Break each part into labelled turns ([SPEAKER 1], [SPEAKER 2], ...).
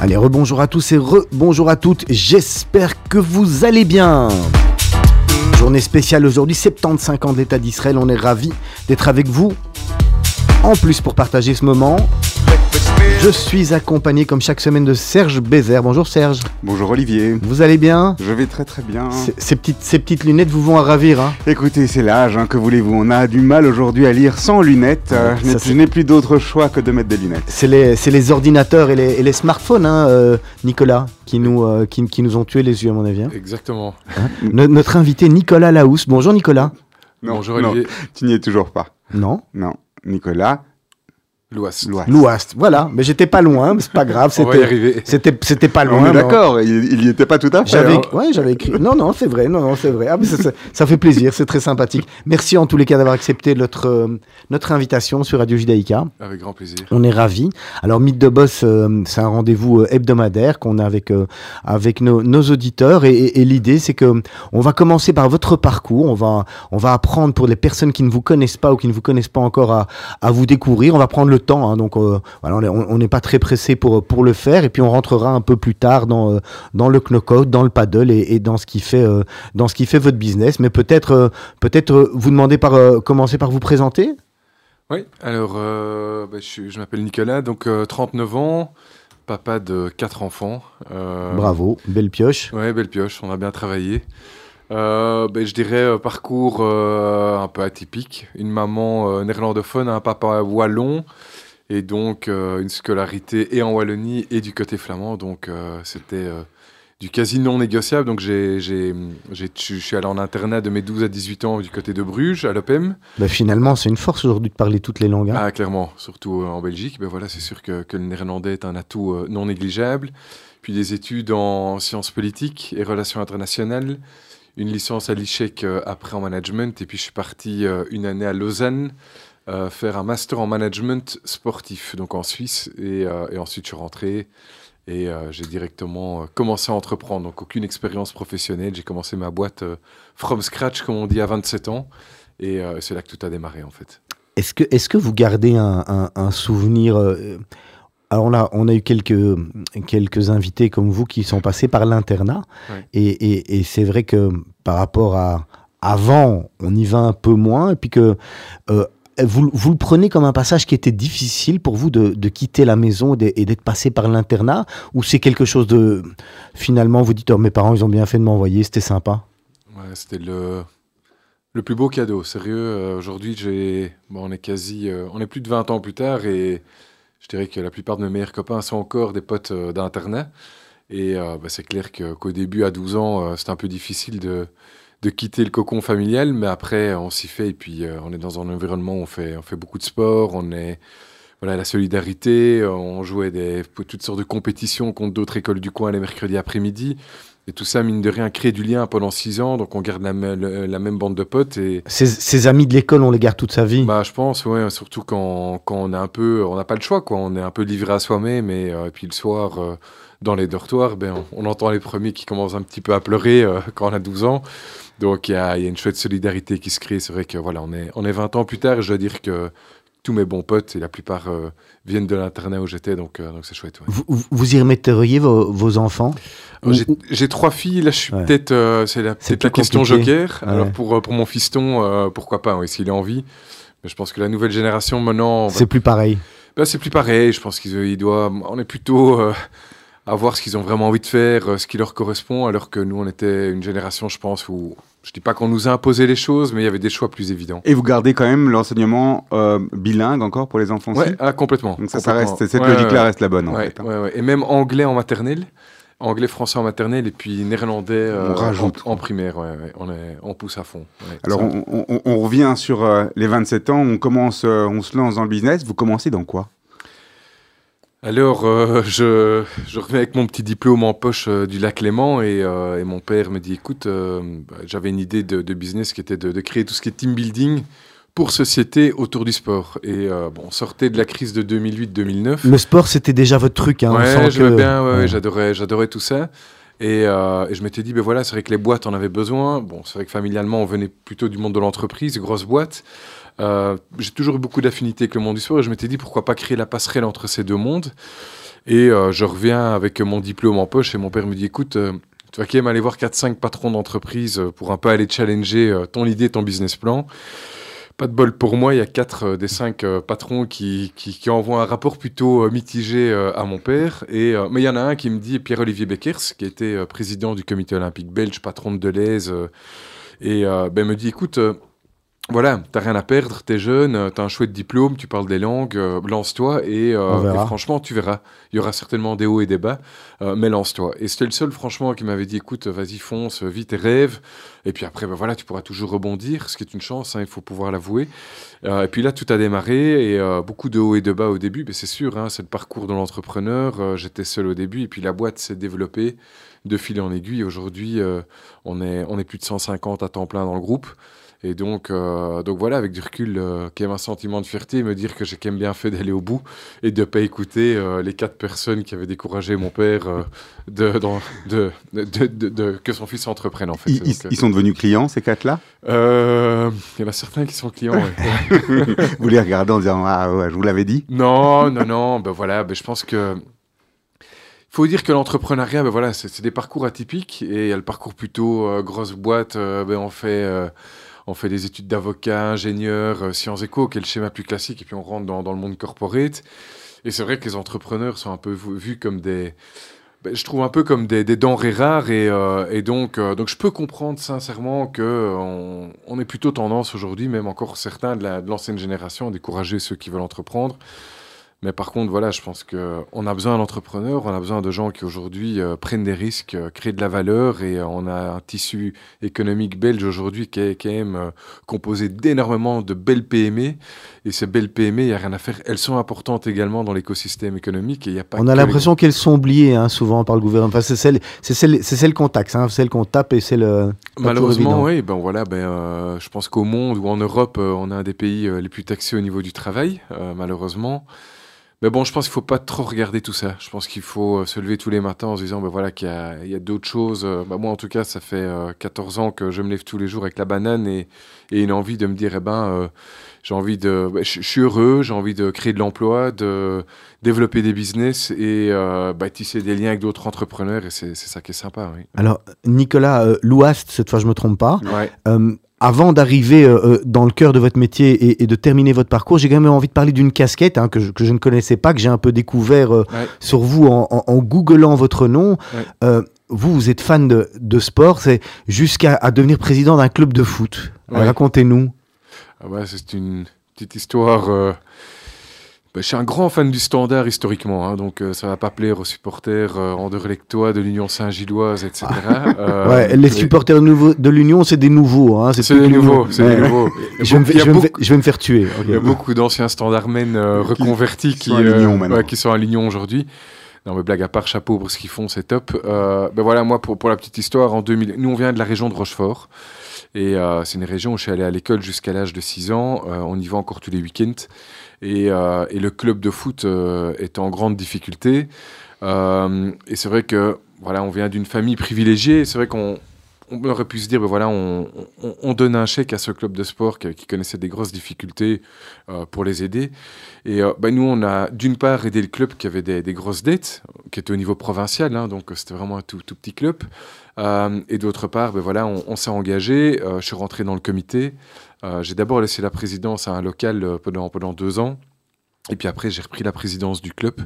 [SPEAKER 1] Allez, rebonjour à tous et rebonjour à toutes. J'espère que vous allez bien. Journée spéciale aujourd'hui, 75 ans de l'État d'Israël. On est ravis d'être avec vous. En plus, pour partager ce moment. Je suis accompagné comme chaque semaine de Serge Bézère. Bonjour Serge.
[SPEAKER 2] Bonjour Olivier,
[SPEAKER 1] Vous allez bien?
[SPEAKER 2] Je vais très très bien.
[SPEAKER 1] Ces- petites, ces petites lunettes vous vont à ravir. Hein
[SPEAKER 2] Écoutez, c'est l'âge, hein, que voulez-vous On a du mal aujourd'hui à lire sans lunettes. Euh, je n'ai-
[SPEAKER 1] ça, c'est-
[SPEAKER 2] je n'ai plus d'autre choix que de mettre des lunettes.
[SPEAKER 1] c'est les, ordinateurs et les, et les smartphones, hein, euh, Nicolas, qui nous, euh, qui, qui nous ont tué les yeux, à mon avis. hein.
[SPEAKER 3] Exactement.
[SPEAKER 1] No- notre invité Nicolas Laous. Bonjour Nicolas.
[SPEAKER 2] Non,
[SPEAKER 3] Bonjour
[SPEAKER 2] non,
[SPEAKER 3] Olivier.
[SPEAKER 2] tu n'y es toujours pas.
[SPEAKER 1] Non?
[SPEAKER 2] Non, Nicolas
[SPEAKER 3] Louas.
[SPEAKER 2] Loist.
[SPEAKER 1] Louast. Voilà, mais j'étais pas loin, mais c'est pas grave.
[SPEAKER 3] On va y
[SPEAKER 1] C'était,
[SPEAKER 3] arriver.
[SPEAKER 1] c'était, c'était pas loin.
[SPEAKER 2] On est
[SPEAKER 1] mais
[SPEAKER 2] d'accord, il, il y était pas tout à fait.
[SPEAKER 1] J'avais,
[SPEAKER 2] hein.
[SPEAKER 1] ouais, j'avais écrit. Non, non, c'est vrai, non, non, c'est vrai. Ah, mais ça, ça- ça fait plaisir, c'est très sympathique. Merci en tous les cas d'avoir accepté notre, euh, notre invitation sur Radio Judaïka.
[SPEAKER 3] Avec grand plaisir.
[SPEAKER 1] On est ravis. Alors, Mythe de Boss, euh, c'est un rendez-vous euh, hebdomadaire qu'on a avec, euh, avec nos, nos auditeurs. Et, et- et l'idée, c'est que on va commencer par votre parcours. On va, on va apprendre pour les personnes qui ne vous connaissent pas ou qui ne vous connaissent pas encore à, à vous découvrir. On va prendre le temps. hein. donc, euh, voilà, on est- on on n'est pas très pressé pour, pour le faire. Et puis, on rentrera un peu plus tard dans, euh, dans le knockout, dans le paddle et, et dans, ce qui fait, euh, dans ce qui fait votre business. Mais peut-être, euh, peut-être vous demander par, commencer par vous présenter.
[SPEAKER 3] Oui, alors bah, je, m'appelle Nicolas, donc euh, 39 ans, papa de 4 enfants.
[SPEAKER 1] Bravo, belle pioche.
[SPEAKER 3] Ouais, belle pioche, on a bien travaillé. Euh, ben, je dirais euh, parcours euh, un peu atypique. Une maman néerlandophone, un papa wallon, et donc euh, une scolarité et en Wallonie et du côté flamand. Donc euh, c'était euh, du quasi non négociable. Donc j'ai, j'ai, j'ai- je suis allé en internat de mes 12 à 18 ans du côté de Bruges, à l'OPEM.
[SPEAKER 1] Bah, finalement, c'est une force aujourd'hui de parler toutes les langues. hein.
[SPEAKER 3] Ah, clairement, surtout en Belgique. Ben voilà, c'est sûr que, que le néerlandais est un atout non négligeable. Puis des études en sciences politiques et relations internationales, une licence à l'ICHEC euh, après en management, et puis je suis parti une année à Lausanne euh, faire un master en management sportif, donc en Suisse, et, euh, et ensuite je suis rentré. Et euh, j'ai directement commencé à entreprendre, donc aucune expérience professionnelle. J'ai commencé ma boîte from scratch, comme on dit, à 27 ans. Et c'est là que tout a démarré, en fait.
[SPEAKER 1] Est-ce que, est que vous gardez un, un- un souvenir Alors là, on a eu quelques, quelques invités comme vous qui sont passés par l'internat. Et, et- et c'est vrai que par rapport à avant, on y va un peu moins. Et puis que euh, vous, vous le prenez comme un passage qui était difficile pour vous de, quitter la maison et d'être passé par l'internat Ou c'est quelque chose de. Finalement, vous dites, oh, mes parents, ils ont bien fait de m'envoyer, c'était sympa?
[SPEAKER 3] Ouais, c'était le, le plus beau cadeau. Sérieux, euh, aujourd'hui, bon, on est quasi, euh, on est plus de 20 ans plus tard et je dirais que la plupart de mes meilleurs copains sont encore des potes euh, d'Internet. Et euh, bah, c'est clair qu'au début, à 12 ans, euh, c'était un peu difficile de, de quitter le cocon familial, mais après, on s'y fait et puis euh, on est dans un environnement où on fait, on fait beaucoup de sport, on est, voilà, la solidarité, euh, on jouait des, toutes sortes de compétitions contre d'autres écoles du coin les mercredis après-midi. Et tout ça, mine de rien, crée du lien pendant six ans, donc on garde la, le- la même bande de potes. Et
[SPEAKER 1] Ses, ses amis de l'école, on les garde toute sa vie.
[SPEAKER 3] bah, je pense, ouais, surtout quand, quand on est un peu, on n'a pas le choix, quoi. On est un peu livré à soi-même, et, euh, et puis le soir, euh, dans les dortoirs, ben, on, on entend les premiers qui commencent un petit peu à pleurer euh, quand on a 12 ans. Donc il y a, il y a une chouette solidarité qui se crée. C'est vrai que voilà, on est, on est 20 ans plus tard, et je dois dire que tous mes bons potes, et la plupart euh, viennent de l'internat où j'étais, donc euh, donc c'est chouette. ouais.
[SPEAKER 1] Vous, vous- y remetteriez vos, vos enfants?
[SPEAKER 3] Alors, J'ai trois filles, là je suis
[SPEAKER 1] Ouais.
[SPEAKER 3] peut-être, euh, c'est la, peut-être la question joker.
[SPEAKER 1] Ouais.
[SPEAKER 3] Alors pour, pour mon fiston, pourquoi pas, oui, s'il a envie. Mais je pense que la nouvelle génération maintenant,
[SPEAKER 1] C'est plus pareil.
[SPEAKER 3] bah, c'est plus pareil. Je pense qu'ils ils doivent, on est plutôt à voir ce qu'ils ont vraiment envie de faire, euh, ce qui leur correspond, alors que nous on était une génération, je pense, où je dis pas qu'on nous a imposé les choses, mais il y avait des choix plus évidents.
[SPEAKER 2] Et vous gardez quand même l'enseignement euh, bilingue encore pour les enfants
[SPEAKER 3] Ouais, ah, complètement.
[SPEAKER 2] Donc ça, reste, cette
[SPEAKER 3] Ouais,
[SPEAKER 2] logique-là
[SPEAKER 3] ouais.
[SPEAKER 2] reste la bonne en
[SPEAKER 3] Ouais,
[SPEAKER 2] fait. hein.
[SPEAKER 3] ouais, ouais. Et même anglais en maternelle, anglais, français en maternelle, et puis néerlandais euh, en, en primaire. Ouais, ouais. On, est, on pousse à fond. Ouais,
[SPEAKER 2] Alors on, on- on revient sur euh, les 27 ans, on commence, euh, on se lance dans le business. Vous commencez dans quoi?
[SPEAKER 3] Alors, euh, je, je reviens avec mon petit diplôme en poche euh, du lac Léman et, euh, et mon père me dit, écoute, bah, j'avais une idée de, de business qui était de, de créer tout ce qui est team building pour société autour du sport. Et bon, on sortait de la crise de 2008-2009.
[SPEAKER 1] Le sport, c'était déjà votre truc. Hein,
[SPEAKER 3] ouais,
[SPEAKER 1] que-
[SPEAKER 3] bien, ouais, ouais,
[SPEAKER 1] Ouais.
[SPEAKER 3] j'adorais, j'adorais tout ça. Et, euh, et je m'étais dit, ben voilà, c'est vrai que les boîtes en avaient besoin. Bon, c'est vrai que familialement, on venait plutôt du monde de l'entreprise, grosses boîtes. Euh, j'ai toujours eu beaucoup d'affinités avec le monde du sport et je m'étais dit, pourquoi pas créer la passerelle entre ces deux mondes. Et euh, je reviens avec mon diplôme en poche et mon père me dit, écoute, euh, tu vas quand même aller voir 4-5 patrons d'entreprise euh, pour un peu aller challenger ton idée, ton business plan. Pas de bol pour moi, il y a quatre euh, des cinq euh, patrons qui, qui, envoient un rapport plutôt mitigé à mon père. Et, mais il y en a un qui me dit, Pierre-Olivier Beckers, qui était président du comité olympique belge, patron de Deleuze, et ben, me dit, écoute, voilà, t'as rien à perdre, t'es jeune, euh, t'as un chouette diplôme, tu parles des langues, euh, lance-toi et, euh, et franchement, tu verras. Il y aura certainement des hauts et des bas, euh, mais lance-toi. Et c'était le seul, franchement, qui m'avait dit, écoute, vas-y, fonce, vis tes rêves. Et puis après, ben voilà, tu pourras toujours rebondir, ce qui est une chance, hein, il faut pouvoir l'avouer. Euh, et puis là, tout a démarré et beaucoup de hauts et de bas au début, mais c'est sûr, hein, c'est le parcours de l'entrepreneur. J'étais seul au début et puis la boîte s'est développée de fil en aiguille. Aujourd'hui, on, est, on est plus de 150 à temps plein dans le groupe. Et donc, euh, donc voilà, avec du recul, euh, quand même un sentiment de fierté, me dire que j'ai quand même bien fait d'aller au bout et de ne pas écouter euh, les quatre personnes qui avaient découragé mon père de, dans- de, de, de- de- de- que son fils entreprenne en fait.
[SPEAKER 2] Ils,
[SPEAKER 3] Donc,
[SPEAKER 2] ils- ils sont devenus clients, ces quatre-là?
[SPEAKER 3] Il y en a certains qui sont clients. ouais.
[SPEAKER 2] Vous les regardez en disant Ah ouais, je vous l'avais dit
[SPEAKER 3] Non, non, non. Ben voilà, ben je pense que. Il faut dire que l'entrepreneuriat, ben voilà, c'est c'est des parcours atypiques. Et il y a le parcours plutôt euh, grosse boîte. euh, ben on, fait, euh, on fait des études d'avocat, ingénieur, euh, sciences éco, qui est le schéma plus classique. Et puis on rentre dans, le monde corporate. Et c'est vrai que les entrepreneurs sont un peu vu- vus comme des. ben, je trouve un peu comme des, denrées rares. Et, euh, donc, euh, donc, je peux comprendre sincèrement que on, on est plutôt tendance aujourd'hui, même encore certains de l'ancienne génération, à décourager ceux qui veulent entreprendre. Mais par contre, voilà, je pense qu'on a besoin d'entrepreneurs, on a besoin de gens qui aujourd'hui euh, prennent des risques, euh, créent de la valeur et euh, on a un tissu économique belge aujourd'hui qui est quand même composé d'énormément de belles PME. Et ces belles PME, il n'y a rien à faire. Elles sont importantes également dans l'écosystème économique et y a pas
[SPEAKER 1] On a
[SPEAKER 3] les
[SPEAKER 1] l'impression qu'elles sont oubliées hein, souvent par le gouvernement. Enfin, c'est celle, c'est celle, c'est celle qu'on taxe, hein, celle qu'on tape et c'est le.
[SPEAKER 3] Malheureusement, oui. Ben voilà, ben, je pense qu'au monde ou en Europe, on a un des pays les plus taxés au niveau du travail, malheureusement. Mais bon, je pense qu'il faut pas trop regarder tout ça. Je pense qu'il faut euh, se lever tous les matins en se disant, ben voilà, qu'il y a, il y a d'autres choses. Euh, ben moi, en tout cas, ça fait euh, 14 ans que je me lève tous les jours avec la banane et, et une envie de me dire, eh ben, euh, j'ai envie de, ben, je je suis heureux, j'ai envie de créer de l'emploi, de développer des business et euh, ben, tisser des liens avec d'autres entrepreneurs. Et c'est c'est ça qui est sympa, oui.
[SPEAKER 1] Alors, Nicolas euh, Louast, cette fois je me trompe pas,
[SPEAKER 3] Ouais.
[SPEAKER 1] Avant d'arriver euh, euh, dans le cœur de votre métier et, et de terminer votre parcours, j'ai quand même envie de parler d'une casquette hein, que, je, que je ne connaissais pas, que j'ai un peu découvert euh,
[SPEAKER 3] Ouais.
[SPEAKER 1] sur vous en, en, en googlant votre nom.
[SPEAKER 3] Ouais.
[SPEAKER 1] Euh, vous, vous êtes fan de, de sport, c'est jusqu'à à devenir président d'un club de foot.
[SPEAKER 3] Ouais.
[SPEAKER 1] Racontez-nous.
[SPEAKER 3] Ah ouais, c'est une petite histoire. Euh, bah, je suis un grand fan du standard historiquement, hein, donc euh, ça va pas plaire aux supporters euh, anderlechtois de l'Union Saint-Gilloise, etc. Euh,
[SPEAKER 1] ouais, les supporters de l'Union, c'est des nouveaux. Hein,
[SPEAKER 3] C'est des nouveaux, c'est des
[SPEAKER 1] Je vais, me, faire- tuer.
[SPEAKER 3] il y a beaucoup d'anciens standardmen euh, reconvertis
[SPEAKER 2] qui
[SPEAKER 3] qui,
[SPEAKER 2] sont à l'Union maintenant.
[SPEAKER 3] ouais, qui sont à l'Union aujourd'hui. Non mais blague à part, chapeau pour ce qu'ils font, c'est top. Euh, ben voilà, moi pour, pour la petite histoire, en 2000, nous on vient de la région de Rochefort. Et euh, c'est une région où je suis allé à l'école jusqu'à l'âge de 6 ans. Euh, on y va encore tous les week-ends. Et, euh, et le club de foot est en grande difficulté. Et c'est vrai que voilà, on vient d'une famille privilégiée. C'est vrai qu'on on aurait pu se dire, ben voilà, on, on- on donne un chèque à ce club de sport qui, connaissait des grosses difficultés euh, pour les aider. Et euh, ben nous, on a d'une part aidé le club qui avait des, grosses dettes, qui était au niveau provincial, hein, donc c'était vraiment un tout, petit club. Euh, et d'autre part, ben voilà, on, s'est engagé. je suis rentré dans le comité. J'ai d'abord laissé la présidence à un local pendant deux ans. Et puis après, j'ai repris la présidence du club.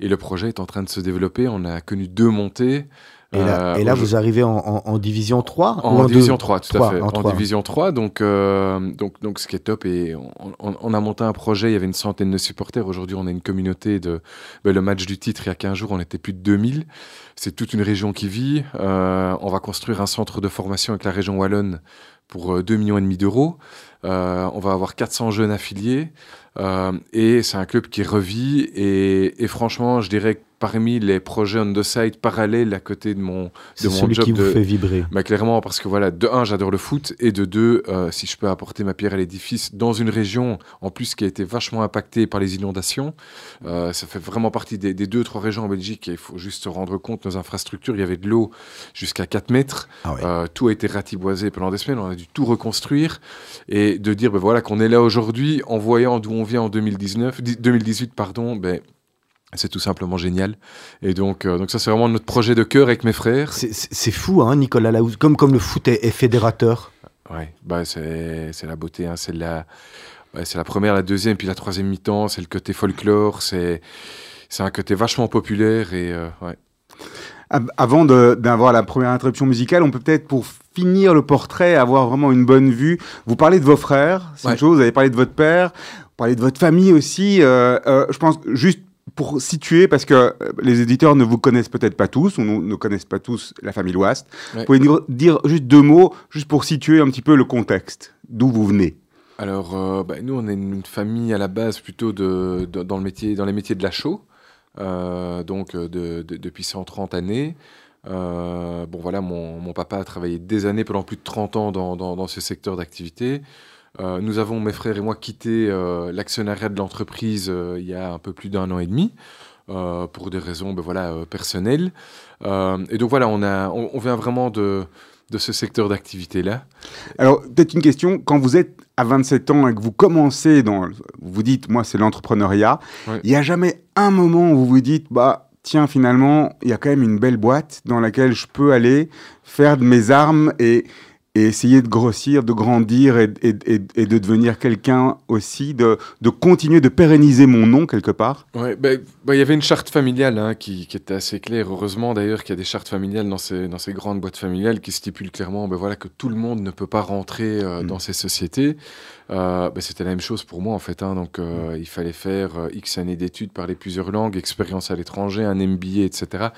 [SPEAKER 3] Et le projet est en train de se développer. On a connu deux montées.
[SPEAKER 1] Et là,
[SPEAKER 3] Euh,
[SPEAKER 1] et là
[SPEAKER 3] au-
[SPEAKER 1] vous arrivez en, en- en division 3 ou
[SPEAKER 3] en division 3, tout à fait.
[SPEAKER 1] en
[SPEAKER 3] division 3, donc, euh, donc, donc ce qui est top. Et on, on- on a monté un projet, il y avait une centaine de supporters. Aujourd'hui, on a une communauté de. ben, le match du titre, il y a 15 jours, on était plus de 2000. C'est toute une région qui vit. Euh, on va construire un centre de formation avec la région Wallonne pour euh, 2 millions et demi d'euros. Euh, on va avoir 400 jeunes affiliés. Euh, et c'est un club qui revit. Et, et, franchement, je dirais que parmi les projets on the side parallèles à côté de mon, de mon
[SPEAKER 1] celui
[SPEAKER 3] job
[SPEAKER 1] qui vous
[SPEAKER 3] de,
[SPEAKER 1] fait vibrer.
[SPEAKER 3] bah, clairement, parce que voilà, de un, j'adore le foot, et de deux, euh, si je peux apporter ma pierre à l'édifice dans une région, en plus, qui a été vachement impactée par les inondations, euh, ça fait vraiment partie des, des, deux, trois régions en Belgique, et il faut juste se rendre compte, nos infrastructures, il y avait de l'eau jusqu'à 4 mètres,
[SPEAKER 1] Ah ouais.
[SPEAKER 3] euh, tout a été ratiboisé pendant des semaines, on a dû tout reconstruire, et de dire, ben voilà, qu'on est là aujourd'hui, en voyant d'où on vient en 2019, 2018, pardon, ben, c'est tout simplement génial. Et donc, euh, donc ça, c'est vraiment notre projet de cœur avec mes frères.
[SPEAKER 1] C'est- fou, hein, Nicolas Laouz. Comme, comme le foot est, est fédérateur.
[SPEAKER 3] Ouais, bah c'est c'est la beauté, hein. c'est la, la première, la deuxième, puis la troisième mi-temps, c'est le côté folklore, c'est c'est un côté vachement populaire et euh, ouais.
[SPEAKER 2] Av- Avant de- d'avoir la première interruption musicale, on peut peut-être pour finir le portrait avoir vraiment une bonne vue. Vous parlez de vos frères, c'est
[SPEAKER 3] Ouais.
[SPEAKER 2] une chose. Vous avez parlé de votre père, vous parlez de votre famille aussi. euh, euh, je pense juste pour situer, parce que euh, les éditeurs ne vous connaissent peut-être pas tous, ou ne connaissent pas tous la famille Loast.
[SPEAKER 3] Ouais.
[SPEAKER 2] Vous pouvez nous dire juste deux mots, juste pour situer un petit peu le contexte, d'où vous venez.
[SPEAKER 3] Alors, euh, bah, nous, on est une famille à la base plutôt de, de- dans, le métier, dans les métiers de la chaux, euh, donc de, de- depuis 130 années. Euh, bon, voilà, mon, mon papa a travaillé des années, pendant plus de 30 ans, dans, dans, dans ce secteur d'activité. Euh, nous avons, mes frères et moi, quitté euh, l'actionnariat de l'entreprise euh, il y a un peu plus d'un an et demi. pour des raisons ben voilà, personnelles. Et donc voilà, on, a, on, on vient vraiment de, de ce secteur d'activité-là.
[SPEAKER 2] Alors, peut-être une question. Quand vous êtes à 27 ans et que vous commencez dans. Vous vous dites, moi, c'est l'entrepreneuriat. Il
[SPEAKER 3] Ouais.
[SPEAKER 2] n'y a jamais un moment où vous vous dites, bah, tiens, finalement, il y a quand même une belle boîte dans laquelle je peux aller faire de mes armes et, et essayer de grossir, de grandir et, et- et- et de devenir quelqu'un aussi, de, de continuer de pérenniser mon nom quelque part.
[SPEAKER 3] Ouais, ben, ben, il y avait une charte familiale hein, qui, qui était assez claire. Heureusement d'ailleurs qu'il y a des chartes familiales dans ces, dans ces grandes boîtes familiales qui stipulent clairement ben, voilà, que tout le monde ne peut pas rentrer euh,
[SPEAKER 2] Mm.
[SPEAKER 3] dans ces sociétés. Euh, ben, C'était la même chose pour moi en fait. hein. donc euh, il fallait faire X années d'études, parler plusieurs langues, expérience à l'étranger, un MBA, etc.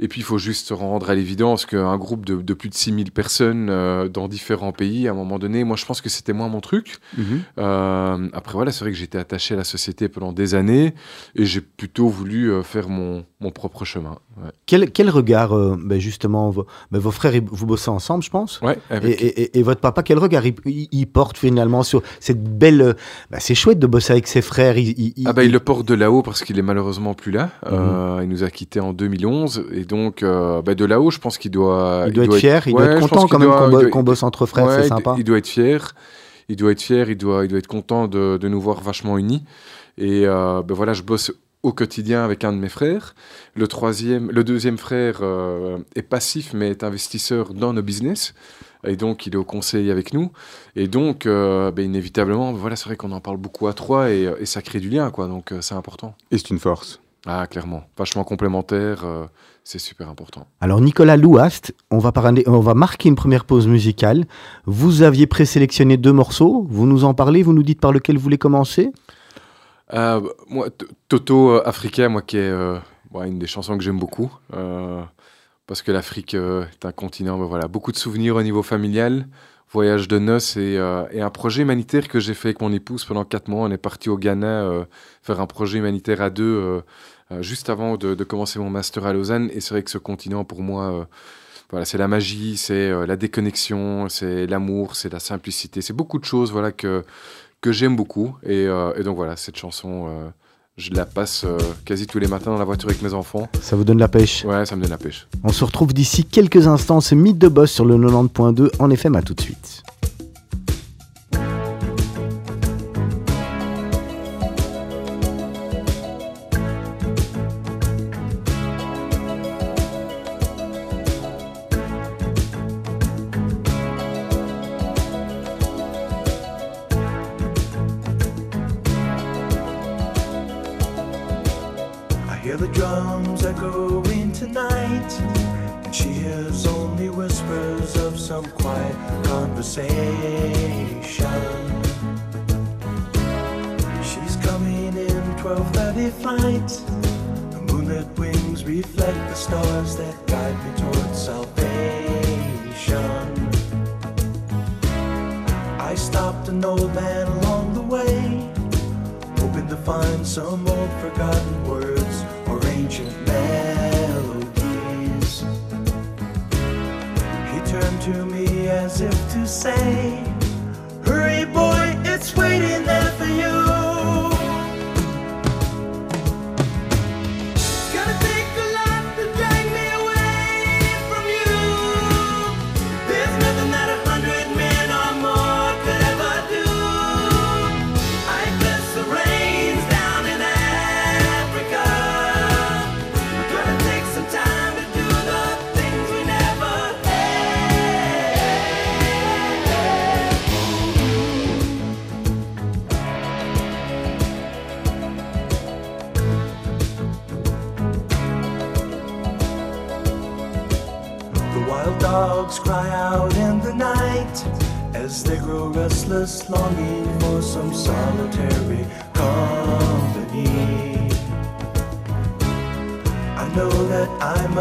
[SPEAKER 3] Et puis, il faut juste se rendre à l'évidence qu'un groupe de, de plus de 6000 personnes euh, dans différents pays, à un moment donné, moi, je pense que c'était moins mon truc. Euh, après, voilà, c'est vrai que j'étais attaché à la société pendant des années et j'ai plutôt voulu euh, faire mon, mon propre chemin. Ouais,
[SPEAKER 1] Quel, quel regard, ben justement, vos, ben vos frères, vous bossez ensemble, je pense
[SPEAKER 3] Ouais,
[SPEAKER 1] et,
[SPEAKER 3] avec-
[SPEAKER 1] et- et- et votre papa, quel regard il, il- il porte finalement sur cette belle... ben c'est chouette de bosser avec ses frères. Il, il-
[SPEAKER 3] Ah bah, il le porte de là-haut parce qu'il est malheureusement plus là.
[SPEAKER 1] Mhm.
[SPEAKER 3] Il nous a quittés en 2011 et donc euh, bah, de là-haut, je pense qu'il doit.
[SPEAKER 1] il doit être fier, il doit
[SPEAKER 3] Ouais,
[SPEAKER 1] être
[SPEAKER 3] je
[SPEAKER 1] content quand
[SPEAKER 3] qu'il
[SPEAKER 1] même
[SPEAKER 3] doit-
[SPEAKER 1] qu'on
[SPEAKER 3] doit-
[SPEAKER 1] bosse entre frères,
[SPEAKER 3] Ouais,
[SPEAKER 1] c'est sympa.
[SPEAKER 3] Il doit être fier. Il doit être fier. Il doit, il doit être content de, de nous voir vachement unis. Et euh, ben voilà, je bosse au quotidien avec un de mes frères. Le troisième, le deuxième frère euh, est passif mais est investisseur dans nos business. Et donc, il est au conseil avec nous. Et donc, euh, ben, inévitablement, voilà, c'est vrai qu'on en parle beaucoup à trois et, et ça crée du lien, quoi. Donc, euh, c'est important.
[SPEAKER 2] Et c'est une force.
[SPEAKER 3] Ah, clairement. Vachement complémentaire, euh, c'est super important.
[SPEAKER 1] Alors Nicolas Louast, on va, parler- on va marquer une première pause musicale. Vous aviez présélectionné deux morceaux, vous nous en parlez, vous nous dites par lequel vous voulez commencer
[SPEAKER 3] Euh, moi, Toto euh, africain, moi, qui est euh, une des chansons que j'aime beaucoup. euh, parce que l'Afrique est un continent, ben voilà, beaucoup de souvenirs au niveau familial, voyage de noces et, et un projet humanitaire que j'ai fait avec mon épouse pendant quatre mois. On est parti au Ghana faire un projet humanitaire à deux juste avant de, de commencer mon master à Lausanne. Et c'est vrai que ce continent, pour moi, euh, voilà, c'est la magie, c'est euh, la déconnexion, c'est l'amour, c'est la simplicité. C'est beaucoup de choses voilà, que, que j'aime beaucoup. Et, euh, et donc voilà, cette chanson, euh, je la passe euh, quasi tous les matins dans la voiture avec mes enfants.
[SPEAKER 1] Ça vous donne la pêche.
[SPEAKER 3] Ouais, ça me donne la pêche.
[SPEAKER 1] On se retrouve d'ici quelques instants, c'est Mythe de Boss sur le 90.2 en FM, à tout de suite.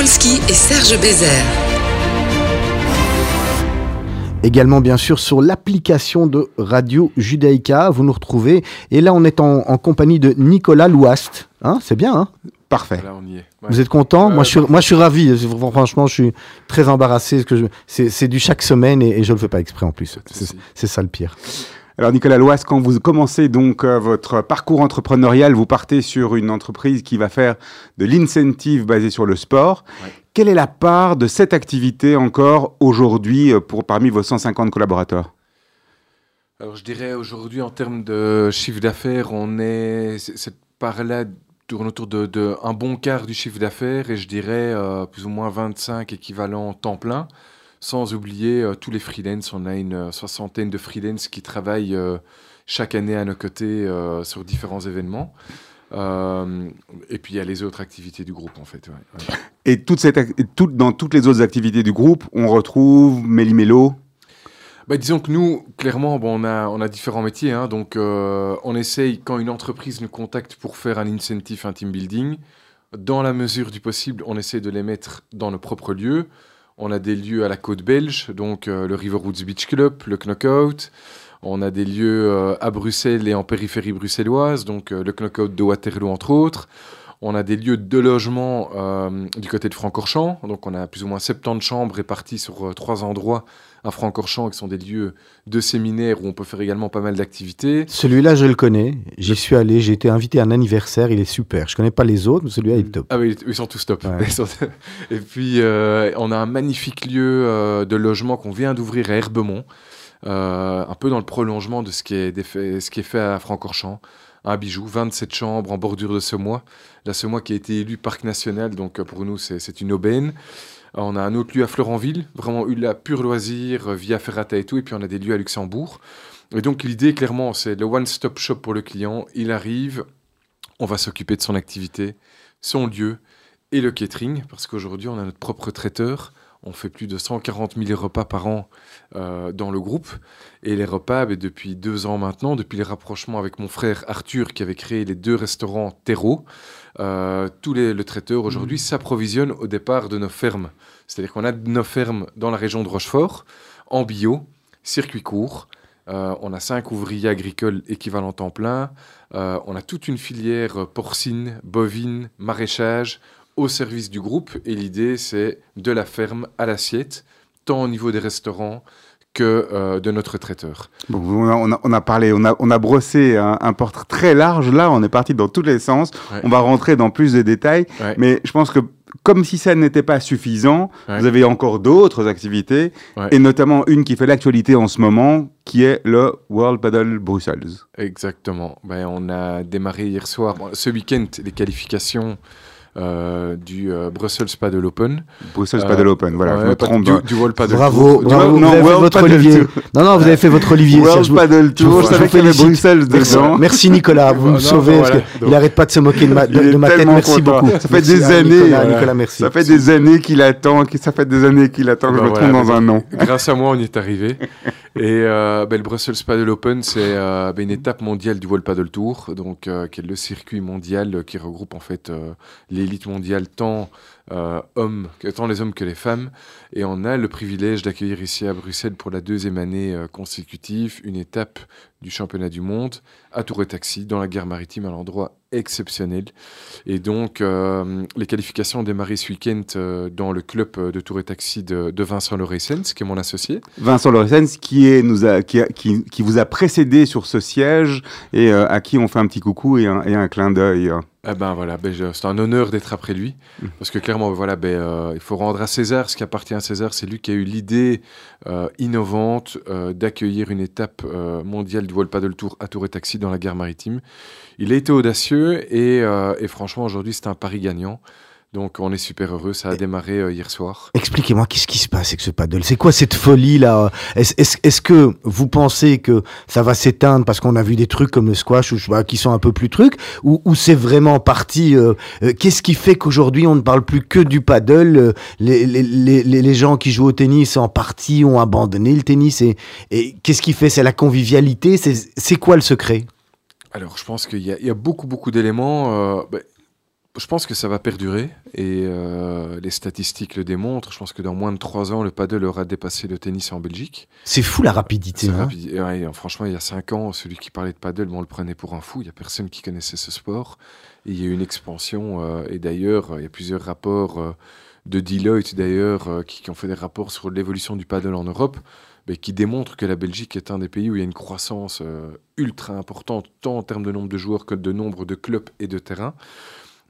[SPEAKER 4] Et Serge Bézère.
[SPEAKER 1] Également, bien sûr, sur l'application de Radio Judaïka, vous nous retrouvez. Et là, on est en, en compagnie de Nicolas Louast. Hein, c'est bien, hein?
[SPEAKER 2] Parfait.
[SPEAKER 3] Là, on y est. Ouais.
[SPEAKER 1] Vous êtes content?
[SPEAKER 3] Ouais,
[SPEAKER 1] moi, je suis,
[SPEAKER 3] parfait.
[SPEAKER 1] moi, je suis ravi. Franchement, je suis très embarrassé. parce que je- C'est c'est du chaque semaine et, et je ne le fais pas exprès en plus. C'est ça le pire.
[SPEAKER 2] Alors Nicolas Loise, quand vous commencez donc euh, votre parcours entrepreneurial, vous partez sur une entreprise qui va faire de l'incentive basé sur le sport.
[SPEAKER 3] Ouais.
[SPEAKER 2] Quelle est la part de cette activité encore aujourd'hui euh, pour parmi vos 150 collaborateurs?
[SPEAKER 3] Alors, je dirais aujourd'hui, en termes de chiffre d'affaires, on est. Cette part-là tourne autour de, de un bon quart du chiffre d'affaires et je dirais euh, plus ou moins 25 équivalents temps plein. Sans oublier euh, tous les freelance. On a une euh, soixantaine de freelance qui travaillent euh, chaque année à nos côtés sur différents événements. Et puis il y a les autres activités du groupe en fait. ouais, ouais.
[SPEAKER 2] Et toute cette ac- et toute- dans toutes les autres activités du groupe, on retrouve Méli-Mélo.
[SPEAKER 3] Bah, disons que nous, clairement, bon, on, a, on a différents métiers. hein, donc, euh, on essaye, quand une entreprise nous contacte pour faire un incentive, un team building, dans la mesure du possible, on essaie de les mettre dans nos propres lieux. On a des lieux à la côte belge, donc euh, le River Woods Beach Club, le Knockout. On a des lieux euh, à Bruxelles et en périphérie bruxelloise, donc euh, le Knockout de Waterloo, entre autres. On a des lieux de logement du côté de Francorchamps, donc on a plus ou moins 70 chambres réparties sur trois endroits à Francorchamps, qui sont des lieux de séminaires où on peut faire également pas mal d'activités.
[SPEAKER 1] Celui-là, je le connais. J'y suis allé. J'ai été invité à un anniversaire. Il est super. Je connais pas les autres, mais celui-là il est top.
[SPEAKER 3] Ah oui, ils sont tous top.
[SPEAKER 1] Ouais.
[SPEAKER 3] Ils sont- Et puis, euh, on a un magnifique lieu euh, de logement qu'on vient d'ouvrir à Herbemont, euh, un peu dans le prolongement de ce qui est, ce qui fait à Francorchamps. Un bijou, 27 chambres en bordure de Semois. La Semois qui a été élue parc national, donc pour nous, c'est une aubaine. On a un autre lieu à Florentville, vraiment la pure loisir, euh, via Ferrata et tout. Et puis, on a des lieux à Luxembourg. Et donc, l'idée, clairement, c'est le one-stop shop pour le client. Il arrive, on va s'occuper de son activité, son lieu et le catering, parce qu'aujourd'hui, on a notre propre traiteur. On fait plus de 140 000 repas par an euh, dans le groupe. Et les repas, ben, depuis deux ans maintenant, depuis les rapprochements avec mon frère Arthur, qui avait créé les deux restaurants Terreau, euh, tous les, le traiteur aujourd'hui s'approvisionne au départ de nos fermes. C'est-à-dire qu'on a nos fermes dans la région de Rochefort, en bio, circuit court. Euh, on a cinq ouvriers agricoles équivalents temps plein. Euh, on a toute une filière porcine, bovine, maraîchage au service du groupe. Et l'idée, c'est de la ferme à l'assiette, tant au niveau des restaurants que euh, de notre traiteur.
[SPEAKER 2] Bon, on, a, on, a, on a parlé, on a, on a brossé un, un portrait très large. Là, on est parti dans tous les sens.
[SPEAKER 3] Ouais.
[SPEAKER 2] On va rentrer dans plus de détails.
[SPEAKER 3] Ouais.
[SPEAKER 2] Mais je pense que comme si ça n'était pas suffisant,
[SPEAKER 3] Ouais.
[SPEAKER 2] vous avez encore d'autres activités, et notamment une qui fait l'actualité en ce moment, qui est le World Paddle Brussels.
[SPEAKER 3] Exactement. Ben, on a démarré hier soir, bon, ce week-end, les qualifications euh, du euh, Brussels Paddle Open.
[SPEAKER 2] Brussels
[SPEAKER 3] Euh,
[SPEAKER 2] Paddle Open, voilà,
[SPEAKER 3] Ouais,
[SPEAKER 2] je me trompe.
[SPEAKER 3] Du,
[SPEAKER 2] dans-
[SPEAKER 3] du World Paddle
[SPEAKER 1] Bravo,
[SPEAKER 3] Tour. Du-
[SPEAKER 1] bravo.
[SPEAKER 2] non,
[SPEAKER 1] vous avez fait votre
[SPEAKER 2] Paddle
[SPEAKER 1] Olivier.
[SPEAKER 2] Tour.
[SPEAKER 1] Non, non, vous avez fait votre Olivier.
[SPEAKER 2] World
[SPEAKER 1] Serge.
[SPEAKER 2] Paddle Tour, je
[SPEAKER 1] vous
[SPEAKER 2] savais qu'il y avait. Bruxelles
[SPEAKER 1] Merci.
[SPEAKER 2] dedans.
[SPEAKER 1] Merci Nicolas, vous me sauvez.
[SPEAKER 3] non,
[SPEAKER 1] parce
[SPEAKER 3] voilà.
[SPEAKER 1] que
[SPEAKER 3] Donc-
[SPEAKER 1] il arrête pas de se moquer de ma, de, de ma tête. Merci
[SPEAKER 2] content.
[SPEAKER 1] beaucoup.
[SPEAKER 2] Ça fait
[SPEAKER 1] Merci
[SPEAKER 2] des années,
[SPEAKER 1] Nicolas,
[SPEAKER 2] voilà.
[SPEAKER 1] Nicolas, merci.
[SPEAKER 2] Ça fait des années qu'il attend, qu'il- ça fait des années qu'il attend que
[SPEAKER 3] Bah
[SPEAKER 2] je me
[SPEAKER 3] voilà,
[SPEAKER 2] trompe dans
[SPEAKER 3] bah,
[SPEAKER 2] un nom.
[SPEAKER 3] Grâce à moi, on y est arrivé. Et euh, ben, le Brussels Paddle Open, c'est euh, ben, une étape mondiale du World Paddle Tour, donc euh, qui est le circuit mondial euh, qui regroupe en fait euh, l'élite mondiale, tant euh, hommes, tant les hommes que les femmes. Et on a le privilège d'accueillir ici à Bruxelles pour la deuxième année euh, consécutive une étape du championnat du monde à Tour et Taxi dans la gare maritime, un endroit exceptionnel. Et donc, euh, les qualifications ont démarré ce week-end euh, dans le club de Tour et Taxi de, Vincent Loresens, qui est mon associé.
[SPEAKER 2] Vincent Loresens, qui, est, nous qui, qui, vous a précédé sur ce siège et à qui on fait un petit coucou et un, et un clin d'œil.
[SPEAKER 3] Ah ben voilà, ben c'est un honneur d'être après lui, parce que clairement, voilà, ben, euh, il faut rendre à César ce qui appartient à César. C'est lui qui a eu l'idée euh, innovante euh, d'accueillir une étape mondiale du World Paddle Tour à Tour et Taxi dans la gare maritime. Il a été audacieux et, et franchement, aujourd'hui, c'est un pari gagnant. Donc, on est super heureux. Ça a démarré euh, hier soir.
[SPEAKER 1] Expliquez-moi, qu'est-ce qui se passe avec ce paddle C'est quoi cette folie-là Est-ce est-ce- que vous pensez que ça va s'éteindre parce qu'on a vu des trucs comme le squash ou, je sais pas, qui sont un peu plus trucs? Ou, ou c'est vraiment parti euh, euh, Qu'est-ce qui fait qu'aujourd'hui on ne parle plus que du paddle les, les, les, les- les gens qui jouent au tennis en partie ont abandonné le tennis. Et, et qu'est-ce qui fait? C'est la convivialité? C'est quoi le secret?
[SPEAKER 3] Alors, je pense qu'il y, y a beaucoup, beaucoup d'éléments. euh, ben, je pense que ça va perdurer et euh, les statistiques le démontrent. Je pense que dans moins de trois ans, le paddle aura dépassé le tennis en Belgique.
[SPEAKER 1] C'est fou la rapidité. Hein.
[SPEAKER 3] ouais, franchement, il y a cinq ans, celui qui parlait de paddle, on le prenait pour un fou. Il n'y a personne qui connaissait ce sport. Et il y a eu une expansion. euh, et d'ailleurs, il y a plusieurs rapports euh, de Deloitte, d'ailleurs, qui, qui ont fait des rapports sur l'évolution du paddle en Europe, mais qui démontrent que la Belgique est un des pays où il y a une croissance ultra importante, tant en termes de nombre de joueurs que de nombre de clubs et de terrains.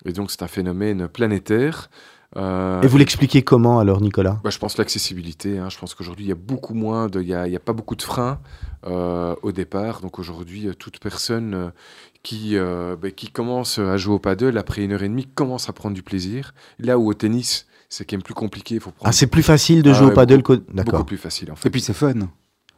[SPEAKER 3] Et donc, c'est un phénomène planétaire. Euh,
[SPEAKER 1] Et vous l'expliquez comment alors, Nicolas?
[SPEAKER 3] Bah, je pense l'accessibilité. hein. Je pense qu'aujourd'hui, il y a beaucoup moins de, il y a, pas beaucoup de freins euh, au départ. Donc aujourd'hui, euh, toute personne euh, qui, euh, bah, qui commence à jouer au paddle après une heure et demie commence à prendre du plaisir. Là où au tennis, c'est quand même plus compliqué. Il faut prendre
[SPEAKER 1] Ah, c'est plus facile de
[SPEAKER 3] Ah
[SPEAKER 1] jouer au paddle que. D'accord.
[SPEAKER 3] beaucoup plus facile en fait.
[SPEAKER 2] Et puis c'est fun.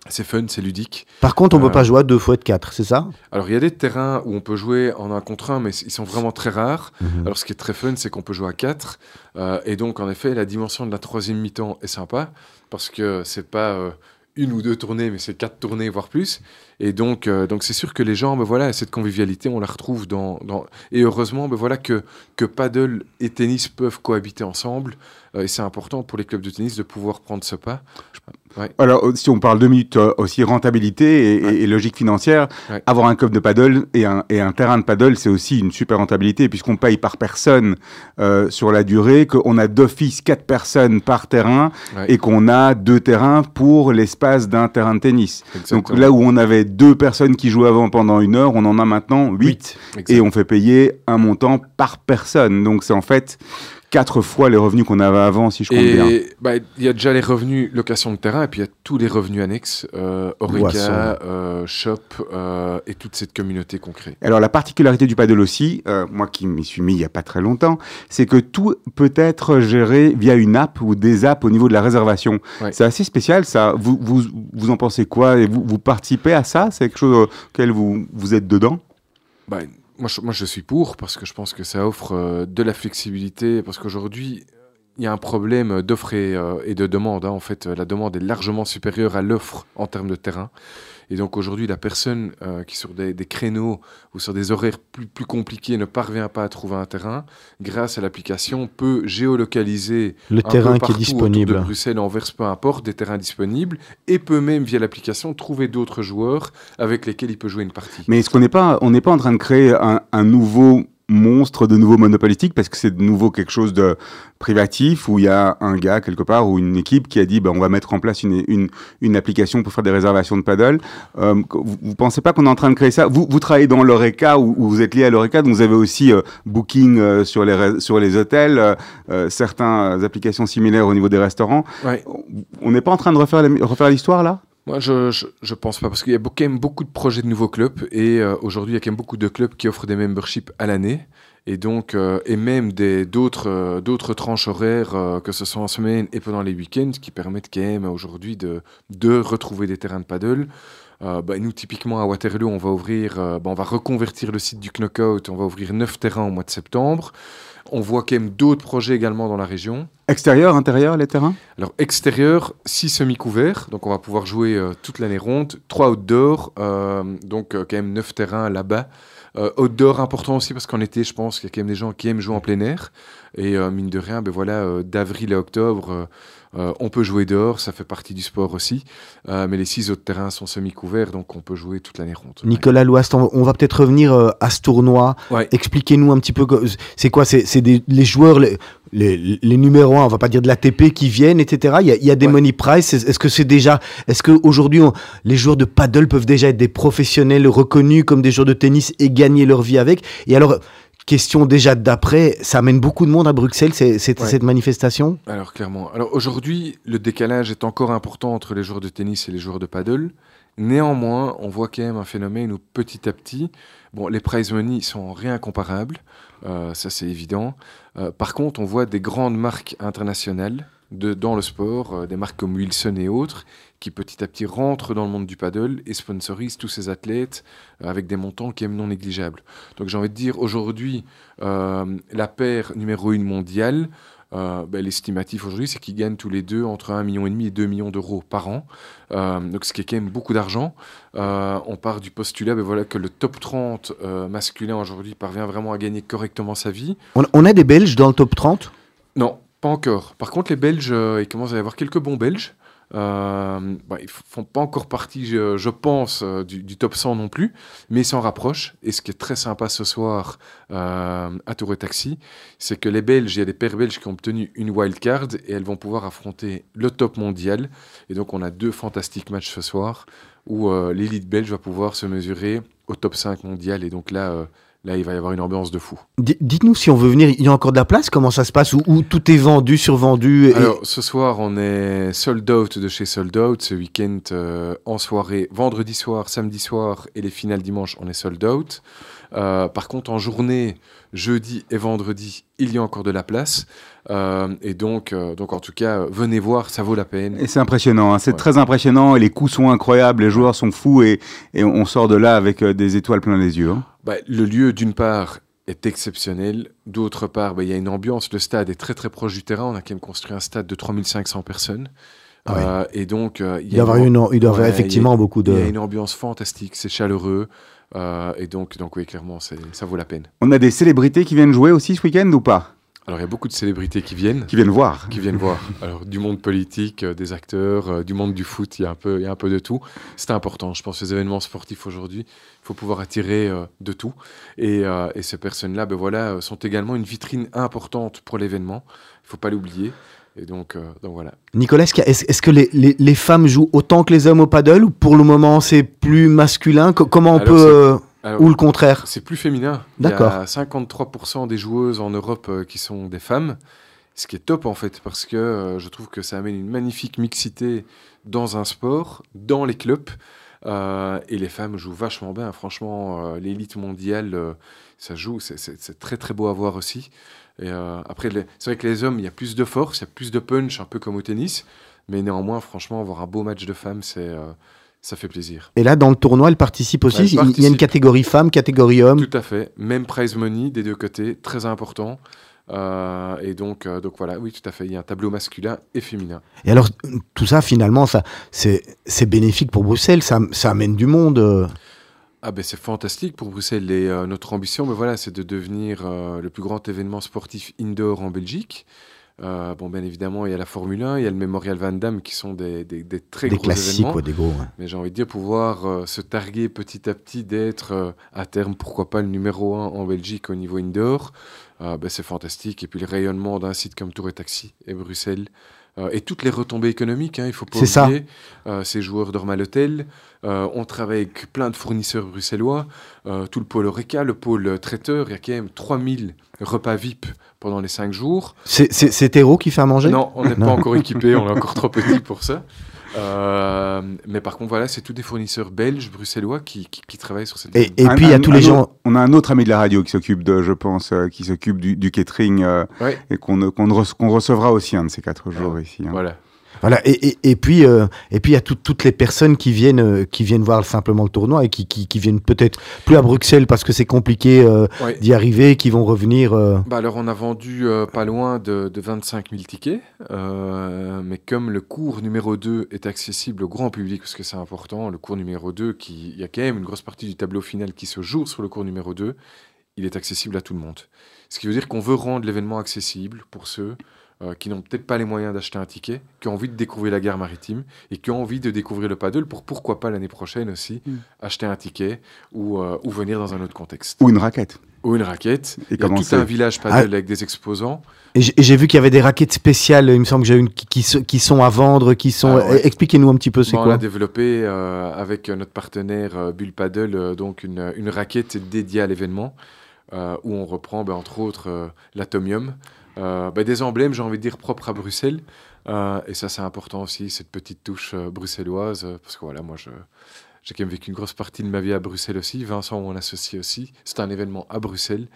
[SPEAKER 3] C'est fun, c'est ludique.
[SPEAKER 1] Par contre, on
[SPEAKER 3] Euh,
[SPEAKER 1] peut pas jouer à deux fois de quatre, c'est ça?
[SPEAKER 3] Alors il y a des terrains où on peut jouer en un contre un, mais ils sont vraiment très rares.
[SPEAKER 1] Mhm.
[SPEAKER 3] Alors, ce qui est très fun, c'est qu'on peut jouer à 4. et donc, en effet, la dimension de la troisième mi-temps est sympa parce que c'est pas euh, une ou deux tournées, mais c'est quatre tournées, voire plus. Et donc, euh, donc c'est sûr que les gens, ben voilà, cette convivialité, on la retrouve dans, dans... et heureusement, ben voilà que que paddle et tennis peuvent cohabiter ensemble. Euh, et c'est important pour les clubs de tennis de pouvoir prendre ce pas.
[SPEAKER 2] Alors, si on parle deux minutes euh, aussi rentabilité et,
[SPEAKER 3] Ouais.
[SPEAKER 2] et- et logique financière,
[SPEAKER 3] Ouais.
[SPEAKER 2] avoir un club de paddle et un, et un terrain de paddle, c'est aussi une super rentabilité puisqu'on paye par personne euh, sur la durée, qu'on a d'office quatre personnes par terrain et qu'on a deux terrains pour l'espace d'un terrain de tennis.
[SPEAKER 3] Exactement.
[SPEAKER 2] Donc là où on avait deux personnes qui jouaient avant pendant une heure, on en a maintenant huit. Et on fait payer un montant par personne. Donc c'est en fait quatre fois les revenus qu'on avait avant, si je compte bien.
[SPEAKER 3] Bah, il y a déjà les revenus location de terrain et puis il y a tous les revenus annexes, euh, euh, Shop euh, et toute cette communauté qu'on crée.
[SPEAKER 2] Alors la particularité du paddle aussi, euh, moi qui m'y suis mis il y a pas très longtemps, c'est que tout peut être géré via une app ou des apps au niveau de la réservation.
[SPEAKER 3] Ouais.
[SPEAKER 2] C'est assez spécial ça. Vous, vous, vous en pensez quoi Et vous, vous participez à ça? C'est quelque chose auquel vous, vous êtes dedans?
[SPEAKER 3] Bah, moi, je, suis pour parce que je pense que ça offre euh, de la flexibilité. Parce qu'aujourd'hui, il y a un problème d'offre et, euh, et de demande. hein. En fait, la demande est largement supérieure à l'offre en termes de terrain. Et donc aujourd'hui, la personne euh, qui sur des, des créneaux ou sur des horaires plus, plus compliqués ne parvient pas à trouver un terrain, grâce à l'application, peut géolocaliser
[SPEAKER 1] Le
[SPEAKER 3] un
[SPEAKER 1] terrain
[SPEAKER 3] peu
[SPEAKER 1] qui est
[SPEAKER 3] partout
[SPEAKER 1] disponible.
[SPEAKER 3] de Bruxelles, Anvers, peu importe, des terrains disponibles, et peut même via l'application trouver d'autres joueurs avec lesquels il peut jouer une partie.
[SPEAKER 2] Mais est-ce qu'on n'est pas, on n'est pas en train de créer un, un nouveau monstre de nouveau monopolistique parce que c'est de nouveau quelque chose de privatif où il y a un gars quelque part ou une équipe qui a dit ben, on va mettre en place une, une, une application pour faire des réservations de paddle. Euh, vous, vous pensez pas qu'on est en train de créer ça? Vous, vous travaillez dans l'Oreca ou, ou vous êtes lié à l'Oreca donc vous avez aussi euh, Booking euh, sur, les, sur les hôtels, certaines applications similaires au niveau des restaurants.
[SPEAKER 3] Ouais.
[SPEAKER 2] On n'est pas en train de refaire refaire l'histoire là?
[SPEAKER 3] Moi, je, je, je pense pas, parce qu'il y a quand même beaucoup de projets de nouveaux clubs, et euh, aujourd'hui, il y a quand même beaucoup de clubs qui offrent des memberships à l'année, et donc, euh, et même d'autres euh, d'autres tranches horaires, que ce soit en semaine et pendant les week-ends, qui permettent quand même aujourd'hui de, de retrouver des terrains de paddle. Bah, nous, typiquement à Waterloo, on va ouvrir, bah, on va reconvertir le site du Knockout, on va ouvrir neuf terrains au mois de septembre. On voit quand même d'autres projets également dans la région.
[SPEAKER 2] Extérieur, intérieur, les terrains?
[SPEAKER 3] Alors extérieur, 6 semi-couverts, donc on va pouvoir jouer euh, toute l'année ronde. 3 outdoor, euh, donc euh, quand même 9 terrains là-bas. Outdoor important aussi parce qu'en été, je pense qu'il y a quand même des gens qui aiment jouer en plein air. Et mine de rien, ben voilà, d'avril à octobre, euh, on peut jouer dehors, ça fait partie du sport aussi. Euh, mais les 6 autres terrains sont semi-couverts, donc on peut jouer toute l'année ronde.
[SPEAKER 1] Nicolas Louast, on va peut-être revenir euh, à ce tournoi.
[SPEAKER 3] Ouais.
[SPEAKER 1] Expliquez-nous un petit peu, c'est quoi C'est les joueurs, les, les, les numéros 1, on va pas dire de l'ATP qui viennent, etc. Il y a, il y a des
[SPEAKER 3] Ouais.
[SPEAKER 1] money price. Est- Est-ce que c'est déjà, est-ce qu'aujourd'hui, les joueurs de paddle peuvent déjà être des professionnels reconnus comme des joueurs de tennis et gagner leur vie avec? Et alors, question déjà d'après, ça amène beaucoup de monde à Bruxelles, c'est- c'est-
[SPEAKER 3] Ouais.
[SPEAKER 1] cette manifestation?
[SPEAKER 3] Alors clairement. Alors aujourd'hui, le décalage est encore important entre les joueurs de tennis et les joueurs de paddle. Néanmoins, on voit quand même un phénomène où petit à petit, bon, les prize money sont rien comparables, euh, ça c'est évident. Euh, par contre, on voit des grandes marques internationales de, dans le sport, euh, des marques comme Wilson et autres, qui petit à petit rentrent dans le monde du paddle et sponsorisent tous ces athlètes euh, avec des montants qui même non négligeables. Donc j'ai envie de dire, aujourd'hui, euh, la paire numéro une mondiale, euh, ben, l'estimatif aujourd'hui, c'est qu'ils gagnent tous les deux entre 1,5 million et 2 millions d'euros par an. Euh, donc, ce qui est quand même beaucoup d'argent. Euh, on part du postulat ben, voilà, que le top 30 euh, masculin aujourd'hui parvient vraiment à gagner correctement sa vie.
[SPEAKER 1] on, on a des Belges dans le top 30
[SPEAKER 3] Non, pas encore. Par contre, les Belges, euh, il commence à y avoir quelques bons Belges. Euh, bah, ils font pas encore partie, je, pense, euh, du, top 100 non plus, mais ils s'en rapprochent. Et ce qui est très sympa ce soir euh, à Tour et Taxi, c'est que les Belges, il y a des paires belges qui ont obtenu une wild card et elles vont pouvoir affronter le top mondial. Et donc, on a deux fantastiques matchs ce soir où l'élite belge va pouvoir se mesurer au top 5 mondial. Et donc là, là, il va y avoir une ambiance de fou.
[SPEAKER 1] Dites-nous si on veut venir, il y a encore de la place? Comment ça se passe? Ou ou tout est vendu, survendu et-
[SPEAKER 3] Alors, ce soir, on est sold out de chez Sold Out. Ce week-end, euh, en soirée, vendredi soir, samedi soir et les finales dimanche, on est sold out. Euh, par contre, en journée, jeudi et vendredi, il y a encore de la place. Euh, et donc, euh, donc, en tout cas, euh, venez voir, ça vaut la peine.
[SPEAKER 2] Et c'est impressionnant, hein, c'est
[SPEAKER 3] Ouais.
[SPEAKER 2] très impressionnant, et les coups sont incroyables, les joueurs sont fous, et, et on sort de là avec euh, des étoiles plein les yeux. hein.
[SPEAKER 3] Bah, le lieu, d'une part, est exceptionnel. D'autre part, bah, il y a une ambiance. Le stade est très très proche du terrain. On a quand même construit un stade de 3500 personnes.
[SPEAKER 1] Ah ouais.
[SPEAKER 3] Euh, et donc, euh,
[SPEAKER 1] Il y avoir, une, il doit y avoir
[SPEAKER 3] Ouais,
[SPEAKER 1] effectivement
[SPEAKER 3] y a-
[SPEAKER 1] beaucoup de.
[SPEAKER 3] Il y a une ambiance fantastique, c'est chaleureux. euh, et donc, donc, oui, clairement, ça vaut la peine.
[SPEAKER 2] On a des célébrités qui viennent jouer aussi ce week-end ou pas?
[SPEAKER 3] Alors, il y a beaucoup de célébrités qui viennent.
[SPEAKER 2] Qui viennent voir
[SPEAKER 3] qui viennent voir. Alors, du monde politique, euh, des acteurs, euh, du monde du foot, il y a un peu, il y a un peu de tout. C'est important, je pense, les événements sportifs aujourd'hui, il faut pouvoir attirer euh, de tout. Et, et ces personnes-là, ben voilà, sont également une vitrine importante pour l'événement. Il faut pas l'oublier. Et donc, donc voilà.
[SPEAKER 1] Nicolas, est-ce, que les, les- les femmes jouent autant que les hommes au paddle ou pour le moment c'est plus masculin? Co- Comment on
[SPEAKER 3] Alors,
[SPEAKER 1] peut.
[SPEAKER 3] Alors,
[SPEAKER 1] ou le contraire
[SPEAKER 3] C'est plus féminin.
[SPEAKER 1] D'accord.
[SPEAKER 3] Il y a 53% des joueuses en Europe euh, qui sont des femmes, ce qui est top en fait, parce que euh, je trouve que ça amène une magnifique mixité dans un sport, dans les clubs, euh, et les femmes jouent vachement bien. Franchement, euh, l'élite mondiale, euh, ça joue, c'est- très très beau à voir aussi. Et après, c'est vrai que les hommes, il y a plus de force, il y a plus de punch, un peu comme au tennis, mais néanmoins, franchement, avoir un beau match de femmes, c'est ça fait plaisir.
[SPEAKER 1] Et là, dans le tournoi, elle participe aussi.
[SPEAKER 3] Elle
[SPEAKER 1] Il y a une catégorie femmes, catégorie hommes.
[SPEAKER 3] Tout à fait. Même prize money des deux côtés, très important. Euh, et donc, euh, donc voilà, oui, tout à fait. Il y a un tableau masculin et féminin.
[SPEAKER 1] Et alors, tout ça, finalement, ça, c'est, c'est bénéfique pour Bruxelles. Ça, ça amène du monde. euh.
[SPEAKER 3] Ah ben c'est fantastique pour Bruxelles. Et euh, notre ambition, ben voilà, c'est de devenir le plus grand événement sportif indoor en Belgique. Euh, bon, bien évidemment, il y a la Formule 1, il y a le Memorial Van Damme qui sont des, des- des très
[SPEAKER 1] des
[SPEAKER 3] gros
[SPEAKER 1] classiques,
[SPEAKER 3] événements.
[SPEAKER 1] ouais, des gros. ouais.
[SPEAKER 3] Mais j'ai envie de dire, pouvoir euh, se targuer petit à petit d'être euh, à terme, pourquoi pas, le numéro un en Belgique au niveau indoor, ben, c'est fantastique. Et puis le rayonnement d'un site comme Tour et Taxi et Bruxelles. Euh, et toutes les retombées économiques, hein, il faut pas
[SPEAKER 1] ça.
[SPEAKER 3] oublier. Euh, ces joueurs dorment à l'hôtel. Euh, on travaille avec plein de fournisseurs bruxellois. Euh, tout le pôle Oreca, le pôle traiteur. Il y a quand même 3000 repas VIP pendant les 5 jours.
[SPEAKER 1] C'est, Thérault qui fait à manger?
[SPEAKER 3] Non, on n'est pas encore équipé, on est encore trop petit pour ça. Euh, mais par contre, voilà, c'est tous des fournisseurs belges, bruxellois qui, qui, qui travaillent sur cette
[SPEAKER 1] Et, et puis, il y a tous
[SPEAKER 2] un
[SPEAKER 1] les gens.
[SPEAKER 2] autre- on a un autre ami de la radio qui s'occupe de, je pense, euh, qui s'occupe du, du catering euh,
[SPEAKER 3] Ouais.
[SPEAKER 2] et qu'on qu'on re- qu'on recevra aussi un de ces quatre jours ici. hein.
[SPEAKER 3] Voilà.
[SPEAKER 1] Voilà, et, et, et puis euh, et puis il y a tout- toutes les personnes qui viennent euh, qui viennent voir simplement le tournoi et qui, qui, qui viennent peut-être plus à Bruxelles parce que c'est compliqué euh,
[SPEAKER 3] Ouais.
[SPEAKER 1] d'y arriver, qui vont revenir. euh,
[SPEAKER 3] Bah alors, on a vendu pas loin de, de 25 000 tickets, mais comme le cours numéro 2 est accessible au grand public, parce que c'est important, le cours numéro 2, qui, il y a quand même une grosse partie du tableau final qui se joue sur le cours numéro 2, il est accessible à tout le monde. Ce qui veut dire qu'on veut rendre l'événement accessible pour ceux euh, qui n'ont peut-être pas les moyens d'acheter un ticket, qui ont envie de découvrir la gare maritime et qui ont envie de découvrir le paddle pour pourquoi pas l'année prochaine aussi
[SPEAKER 2] Mm.
[SPEAKER 3] acheter un ticket ou, euh, ou venir dans un autre contexte.
[SPEAKER 2] Ou une raquette.
[SPEAKER 3] Ou une raquette.
[SPEAKER 2] Et
[SPEAKER 3] Il y a tout un village paddle avec des exposants.
[SPEAKER 1] Et j'ai vu qu'il y avait des raquettes spéciales, il me semble que j'ai une qui, qui, sont à vendre, qui sont.
[SPEAKER 3] Ah ouais.
[SPEAKER 1] eh, Expliquez-nous un petit peu, c'est
[SPEAKER 3] Bon, on
[SPEAKER 1] quoi
[SPEAKER 3] a développé euh, avec notre partenaire euh, Bull Paddle euh, donc une, une raquette dédiée à l'événement euh, où on reprend ben, entre autres euh, l'atomium, euh, ben, des emblèmes j'ai envie de dire propres à Bruxelles. Euh, et ça c'est important aussi cette petite touche euh, bruxelloise parce que voilà moi je j'ai quand même vécu une grosse partie de ma vie à Bruxelles aussi. Vincent, mon associé aussi. C'est un événement à Bruxelles.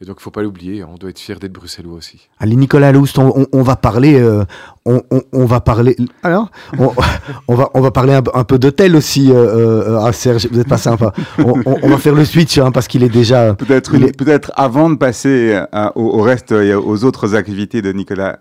[SPEAKER 3] Et donc, il ne faut pas l'oublier. On doit être fier d'être bruxellois aussi.
[SPEAKER 1] Allez, Nicolas Loust, on, on- on va parler. euh, on, on- on va parler. Alors on, on va, on va parler un, un peu d'hôtel aussi, euh, euh, à Serge. Vous n'êtes pas sympa. On, on- on va faire le switch hein, parce qu'il est déjà.
[SPEAKER 2] Peut-être
[SPEAKER 1] est-
[SPEAKER 2] peut-être avant de passer à- au, au reste et aux autres activités de Nicolas,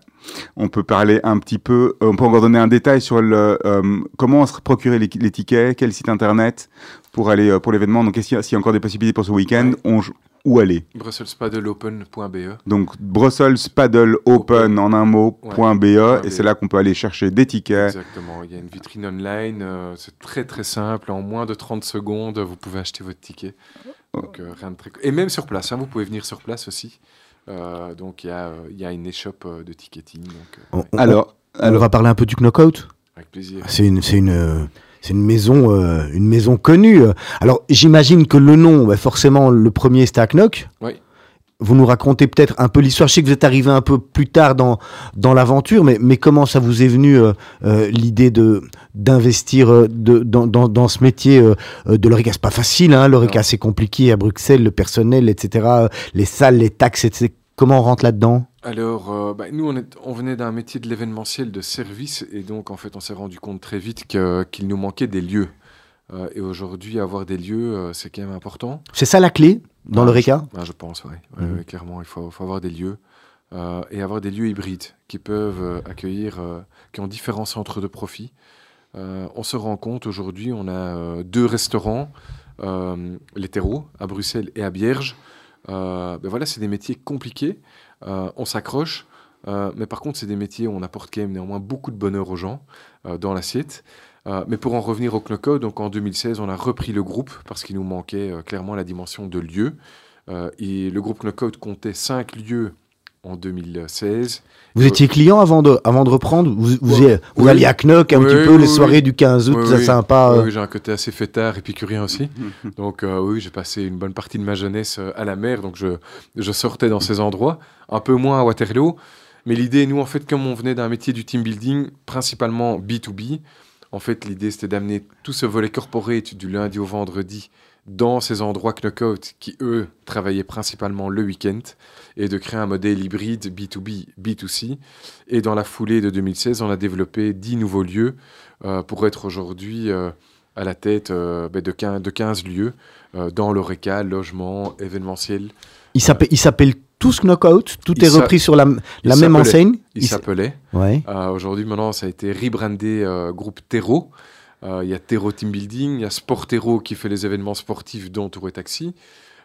[SPEAKER 2] on peut parler un petit peu, on peut encore donner un détail sur le, euh, comment se procurer les, les tickets, quel site internet pour aller euh, pour l'événement. Donc, qu'il y, a- s'il y a encore des possibilités pour ce week-end, on- où aller?
[SPEAKER 3] BrusselsPaddleOpen.be.
[SPEAKER 2] Donc, Brussels Paddle Open en un mot,
[SPEAKER 3] Ouais.
[SPEAKER 2] et c'est là qu'on peut aller chercher des tickets.
[SPEAKER 3] Exactement. Il y a une vitrine online. euh, c'est très très simple. En moins de 30 secondes, vous pouvez acheter votre ticket. Donc, euh, rien de très... Et même sur place. hein, vous pouvez venir sur place aussi. Euh, donc il y, a, euh, il y a une échoppe euh, de ticketing. Donc, euh,
[SPEAKER 1] On,
[SPEAKER 3] ouais,
[SPEAKER 1] on-
[SPEAKER 2] Alors,
[SPEAKER 1] on
[SPEAKER 2] alors
[SPEAKER 1] va parler un peu du Knockout.
[SPEAKER 3] avec plaisir.
[SPEAKER 1] C'est une, c'est une, c'est une maison, euh, une maison connue. Alors, j'imagine que le nom, bah, forcément, le premier c'était à Knock.
[SPEAKER 3] Oui.
[SPEAKER 1] Vous nous racontez peut-être un peu l'histoire. Je sais que vous êtes arrivé un peu plus tard dans, dans l'aventure, mais, mais comment ça vous est venu euh, euh, l'idée de d'investir euh, de, dans, dans, dans ce métier de l'ORECA C'est pas facile, hein, l'ORECA c'est compliqué à Bruxelles, le personnel, etc., les salles, les taxes, etc. Comment on rentre là-dedans?
[SPEAKER 3] Alors, euh, bah, nous, on, est- on venait d'un métier de l'événementiel de service, et donc, en fait, on s'est rendu compte très vite qu'il nous manquait des lieux. Euh, et aujourd'hui, avoir des lieux, euh, c'est quand même important.
[SPEAKER 1] C'est ça la clé dans
[SPEAKER 3] Ah,
[SPEAKER 1] l'ORECA
[SPEAKER 3] je, je pense, oui.
[SPEAKER 1] Mhm.
[SPEAKER 3] clairement, il faut, faut avoir des lieux. et avoir des lieux hybrides qui peuvent accueillir, qui ont différents centres de profit. On se rend compte aujourd'hui, on a deux restaurants, les terreaux à Bruxelles et à Bierge. Euh, ben voilà, c'est des métiers compliqués. Euh, on s'accroche, euh, mais par contre, c'est des métiers où on apporte quand même néanmoins beaucoup de bonheur aux gens dans l'assiette. Mais pour en revenir au Knockout, donc en 2016, on a repris le groupe parce qu'il nous manquait clairement la dimension de lieu. Et le groupe Knockout comptait cinq lieux en 2016.
[SPEAKER 1] Vous étiez client avant de, avant de reprendre Vous, vous,
[SPEAKER 3] Ouais.
[SPEAKER 1] y- vous
[SPEAKER 3] Oui.
[SPEAKER 1] alliez à Knock un
[SPEAKER 3] Oui,
[SPEAKER 1] petit
[SPEAKER 3] oui,
[SPEAKER 1] peu, les
[SPEAKER 3] oui,
[SPEAKER 1] soirées du 15 août,
[SPEAKER 3] Oui,
[SPEAKER 1] ça
[SPEAKER 3] oui.
[SPEAKER 1] sympa.
[SPEAKER 3] Oui,
[SPEAKER 1] euh.
[SPEAKER 3] oui, j'ai un côté assez fêtard, épicurien aussi. donc euh, oui, j'ai passé une bonne partie de ma jeunesse euh, à la mer, donc je, je sortais dans ces endroits, un peu moins à Waterloo. Mais l'idée, nous, en fait, comme on venait d'un métier du team building, principalement B2B, en fait, l'idée, c'était d'amener tout ce volet corporate du lundi au vendredi dans ces endroits knockout qui, eux, travaillaient principalement le week-end et de créer un modèle hybride B2B, B2C. Et dans la foulée de 2016, on a développé 10 nouveaux lieux euh, pour être aujourd'hui euh, à la tête euh, ben, de, 15, de 15 lieux dans l'ORECA, logement, événementiel.
[SPEAKER 1] Ils s'appellent tous Knockout Tout est repris sur la, même enseigne
[SPEAKER 3] Il
[SPEAKER 1] Ils s-
[SPEAKER 3] s'appelait.
[SPEAKER 1] Ouais.
[SPEAKER 3] Aujourd'hui, maintenant, ça a été rebrandé groupe Terreau. Euh, Il y a Terreau Team Building, il y a Sport Terreau qui fait les événements sportifs dont Tour et Taxi.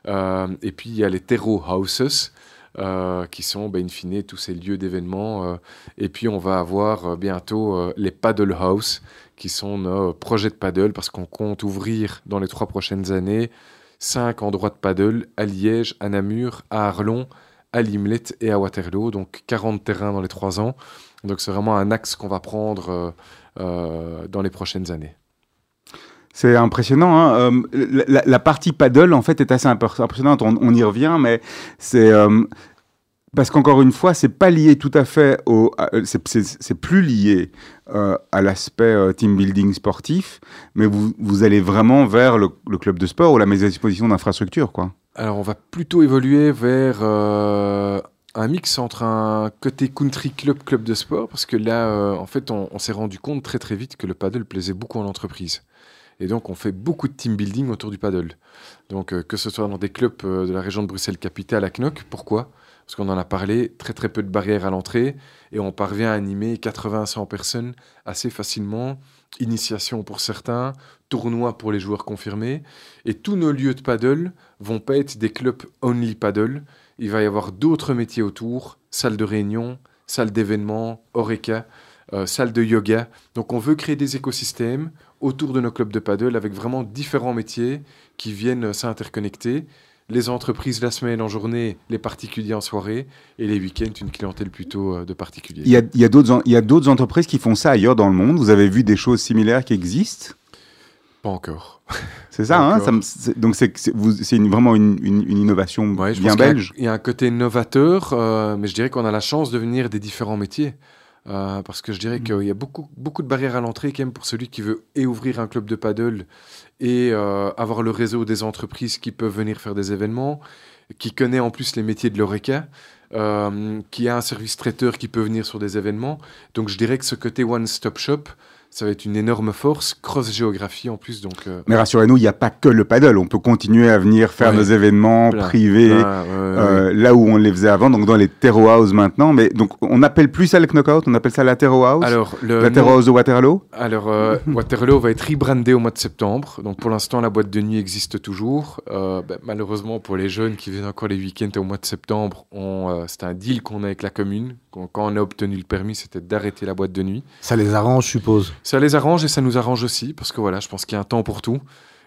[SPEAKER 3] Euh, et puis, il y a les Terreau Houses. euh, qui sont, ben, in fine, tous ces lieux d'événements. euh. et puis, on va avoir euh, bientôt euh, les Paddle House, qui sont nos projets de paddle, parce qu'on compte ouvrir dans les trois prochaines années cinq endroits de paddle à Liège, à Namur, à Arlon, à Limlet et à Waterloo. Donc, 40 terrains dans les trois ans. Donc c'est vraiment un axe qu'on va prendre euh, euh, dans les prochaines années.
[SPEAKER 2] C'est impressionnant. hein. Euh, la, partie paddle, en fait, est assez impressionnante. On, y revient, mais c'est parce qu'encore une fois, c'est pas lié tout à fait au. c'est- plus lié à l'aspect team building sportif, mais vous, vous allez vraiment vers le, le club de sport ou la mise à disposition d'infrastructures, quoi.
[SPEAKER 3] Alors on va plutôt évoluer vers euh, un mix entre un côté country club, club de sport, parce que là, euh, en fait, on, s'est rendu compte très très vite que le paddle plaisait beaucoup en entreprise. Et donc on fait beaucoup de team building autour du paddle. Donc euh, que ce soit dans des clubs de la région de Bruxelles-Capitale à Knock, pourquoi? Parce qu'on en a parlé, très très peu de barrières à l'entrée, et on parvient à animer 80-100 personnes assez facilement. Initiation pour certains, tournoi pour les joueurs confirmés, et tous nos lieux de paddle vont pas être des clubs only paddle. Il va y avoir d'autres métiers autour, salle de réunion, salle d'événements, oreca, euh, salle de yoga. Donc on veut créer des écosystèmes autour de nos clubs de paddle avec vraiment différents métiers qui viennent s'interconnecter. Les entreprises la semaine en journée, les particuliers en soirée, et les week-ends une clientèle plutôt euh, de particuliers.
[SPEAKER 2] Il y a, il y a d'autres entreprises qui font ça ailleurs dans le monde. Vous avez vu des choses similaires qui existent?
[SPEAKER 3] Pas encore.
[SPEAKER 2] C'est ça, hein ça me- Donc c'est une- vraiment une, une- une innovation
[SPEAKER 3] Ouais, je
[SPEAKER 2] bien
[SPEAKER 3] pense qu'il y a-
[SPEAKER 2] belge.
[SPEAKER 3] Il y, a un côté novateur, euh, mais je dirais qu'on a la chance de venir des différents métiers. Euh, parce que je dirais qu'il y a beaucoup, beaucoup de barrières à l'entrée quand même pour celui qui veut et ouvrir un club de paddle et euh, avoir le réseau des entreprises qui peuvent venir faire des événements, qui connaît en plus les métiers de l'ORECA, euh, qui a un service traiteur qui peut venir sur des événements. Donc je dirais que ce côté one-stop shop, ça va être une énorme force, cross-géographie en plus. Donc, euh,
[SPEAKER 2] Mais rassurez-nous, il n'y a pas que le paddle. On peut continuer à venir faire
[SPEAKER 3] Ouais.
[SPEAKER 2] nos événements
[SPEAKER 3] Plein.
[SPEAKER 2] privés
[SPEAKER 3] plein, ouais,
[SPEAKER 2] euh, là où on les faisait avant, donc dans les Terro House maintenant. Mais donc on n'appelle plus ça le knockout, on appelle ça la Terro House?
[SPEAKER 3] Alors, le
[SPEAKER 2] la Terro
[SPEAKER 3] nom-
[SPEAKER 2] House de Waterloo?
[SPEAKER 3] Alors, euh, Waterloo va être rebrandé au mois de septembre. Donc, pour l'instant, la boîte de nuit existe toujours. Ben, malheureusement, pour les jeunes qui viennent encore les week-ends au mois de septembre, c'est un deal qu'on a avec la commune. Quand on a obtenu le permis, c'était d'arrêter la boîte de nuit.
[SPEAKER 1] Ça les arrange, je suppose.
[SPEAKER 3] Ça les arrange et ça nous arrange aussi, parce que voilà, je pense qu'il y a un temps pour tout.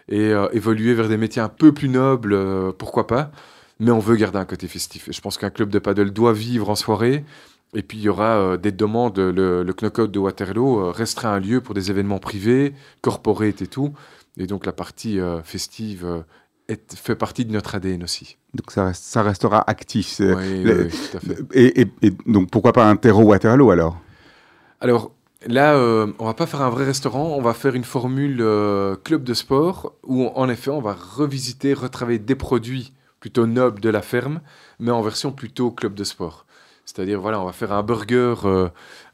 [SPEAKER 3] Et euh, évoluer vers des métiers un peu plus nobles, euh, pourquoi pas. Mais on veut garder un côté festif. Et je pense qu'un club de paddle doit vivre en soirée. Et puis il y aura euh, des demandes. Le, le knockout de Waterloo restera un lieu pour des événements privés, corporate et tout. Et donc la partie festive est- fait partie de notre ADN aussi.
[SPEAKER 2] Donc ça, reste- ça restera actif.
[SPEAKER 3] Oui, tout à fait.
[SPEAKER 2] Et, et- et donc pourquoi pas un Terro Waterloo alors?
[SPEAKER 3] Alors là, euh, on va pas faire un vrai restaurant, on va faire une formule euh, club de sport où en effet on va revisiter, retravailler des produits plutôt nobles de la ferme, mais en version plutôt club de sport. C'est-à-dire, voilà, on va faire un burger euh,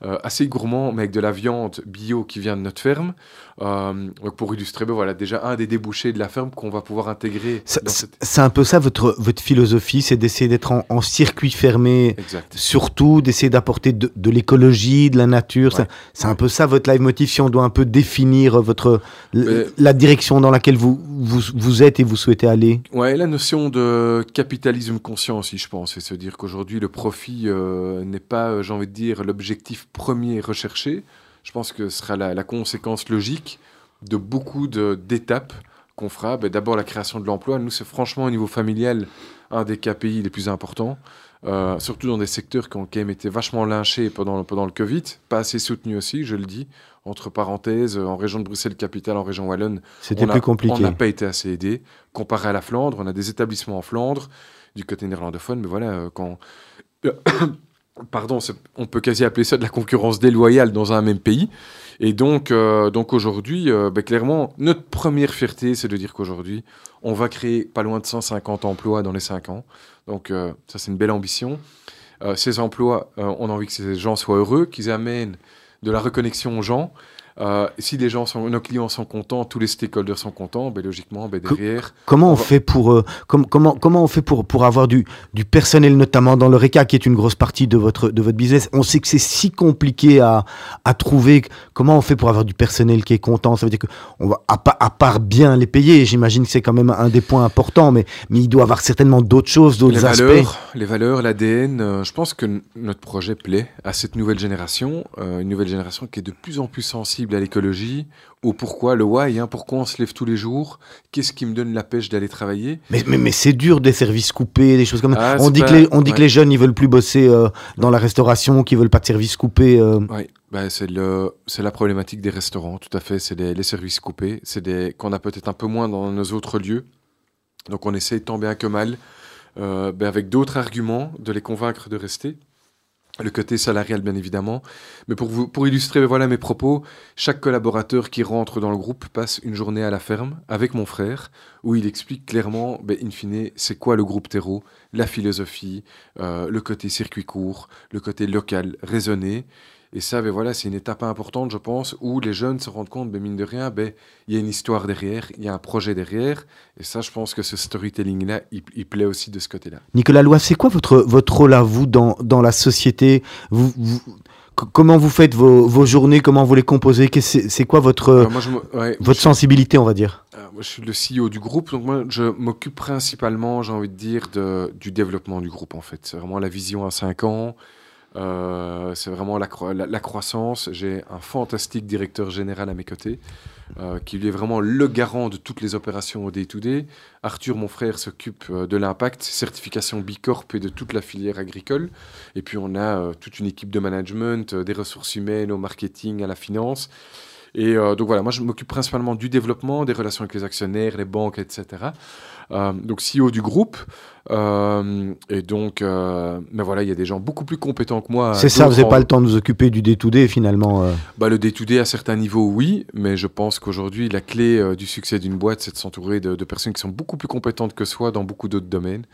[SPEAKER 3] euh, assez gourmand, mais avec de la viande bio qui vient de notre ferme. Euh, pour illustrer, ben voilà, déjà un des débouchés de la ferme qu'on va pouvoir intégrer
[SPEAKER 1] C'est
[SPEAKER 3] cette...
[SPEAKER 1] un peu ça votre, votre philosophie, c'est d'essayer d'être en, en circuit fermé,
[SPEAKER 3] Exact.
[SPEAKER 1] surtout d'essayer d'apporter de, de l'écologie, de la nature.
[SPEAKER 3] Ouais.
[SPEAKER 1] C'est un peu ça votre leitmotiv, si on doit un peu définir votre,
[SPEAKER 3] Mais-
[SPEAKER 1] la direction dans laquelle vous, vous, êtes et vous souhaitez aller.
[SPEAKER 3] Ouais, la notion de capitalisme conscient aussi, je pense, c'est se dire qu'aujourd'hui, le profit euh, n'est pas, euh, j'ai envie de dire, l'objectif premier recherché. Je pense que ce sera la, conséquence logique de beaucoup d'étapes qu'on fera. Ben, D'abord, la création de l'emploi. Nous, c'est franchement, au niveau familial, un des KPI les plus importants. Euh, surtout dans des secteurs qui ont quand même été vachement lynchés pendant, pendant le Covid, pas assez soutenus aussi, je le dis, entre parenthèses, en région de Bruxelles-Capitale, en région Wallonne,
[SPEAKER 1] C'était
[SPEAKER 3] on a-
[SPEAKER 1] plus
[SPEAKER 3] On
[SPEAKER 1] compliqué.
[SPEAKER 3] n'a pas été assez aidé. Comparé à la Flandre, on a des établissements en Flandre, du côté néerlandophone, mais voilà, euh, quand. Pardon, on peut quasi appeler ça de la concurrence déloyale dans un même pays. Et donc, euh, donc aujourd'hui, euh, ben, clairement, notre première fierté, c'est de dire qu'aujourd'hui, on va créer pas loin de 150 emplois dans les 5 ans. Donc, euh, ça, c'est une belle ambition. Ces emplois, on a envie que ces gens soient heureux, qu'ils amènent de la reconnexion aux gens. Euh, si les gens sont, nos clients sont contents, tous les stakeholders sont contents, ben, logiquement, ben, derrière,
[SPEAKER 1] Comment
[SPEAKER 3] On va-
[SPEAKER 1] fait pour euh, com- comment comment on fait pour pour avoir du du personnel notamment dans le RECA qui est une grosse partie de votre de votre business? On sait que c'est si compliqué à à trouver. Comment on fait pour avoir du personnel qui est content? Ça veut dire que on va à, pa- à part bien les payer. J'imagine que c'est quand même un des points importants, mais mais il doit avoir certainement d'autres choses, d'autres aspects.
[SPEAKER 3] valeurs, les valeurs, l'ADN, euh, je pense que notre projet plaît à cette nouvelle génération, une nouvelle génération qui est de plus en plus sensible à l'écologie, au pourquoi, le why, hein, pourquoi on se lève tous les jours, qu'est-ce qui me donne la pêche d'aller travailler?
[SPEAKER 1] Mais, mais, mais c'est dur des services coupés, des choses comme ça.
[SPEAKER 3] Ah,
[SPEAKER 1] on dit
[SPEAKER 3] pas-
[SPEAKER 1] que les on dit que les jeunes ils veulent plus bosser euh, dans la restauration, qu'ils veulent pas de services coupés. euh.
[SPEAKER 3] Ouais, bah, c'est la problématique des restaurants, tout à fait. C'est les, les services coupés, c'est des qu'on a peut-être un peu moins dans nos autres lieux. Donc on essaie tant bien que mal, euh, ben, avec d'autres arguments, de les convaincre de rester. Le côté salarial, bien évidemment. Mais pour, vous, pour illustrer ben, voilà mes propos, chaque collaborateur qui rentre dans le groupe passe une journée à la ferme avec mon frère, où il explique clairement, ben, in fine, c'est quoi le groupe terreau, la philosophie, euh, le côté circuit court, le côté local, raisonné. Et ça, ben voilà, c'est une étape importante, je pense, où les jeunes se rendent compte, ben, mine de rien, ben, il y a une histoire derrière, il y a un projet derrière. Et ça, je pense que ce storytelling-là, il, il plaît aussi de ce côté-là.
[SPEAKER 1] Nicolas Lois, c'est quoi votre, votre rôle à vous dans, dans la société? Vous, Comment vous faites vos, vos journées? Comment vous les composez? C'est quoi votre,
[SPEAKER 3] moi, je me- ouais,
[SPEAKER 1] votre
[SPEAKER 3] je-
[SPEAKER 1] sensibilité, on va dire?
[SPEAKER 3] Moi, je suis le CEO du groupe, donc moi, je m'occupe principalement, j'ai envie de dire, de, du développement du groupe, en fait. C'est vraiment la vision à 5 ans, euh, c'est vraiment la, cro- la- la croissance. J'ai un fantastique directeur général à mes côtés, euh, qui lui est vraiment le garant de toutes les opérations au day-to-day. Arthur, mon frère, s'occupe euh, de l'impact, certification Bicorp et de toute la filière agricole. Et puis, on a toute une équipe de management, des ressources humaines, au marketing, à la finance. Et euh, donc voilà, moi je m'occupe principalement du développement, des relations avec les actionnaires, les banques, etc. Euh, donc CEO du groupe. Euh, et donc, mais voilà, il y a des gens beaucoup plus compétents que moi.
[SPEAKER 1] C'est ça, vous n'avez pas le temps de vous occuper du day-to-day finalement.
[SPEAKER 3] bah, le day-to-day à certains niveaux, oui, mais je pense qu'aujourd'hui, la clé du succès d'une boîte, c'est de s'entourer de, de personnes qui sont beaucoup plus compétentes que soi dans beaucoup d'autres domaines.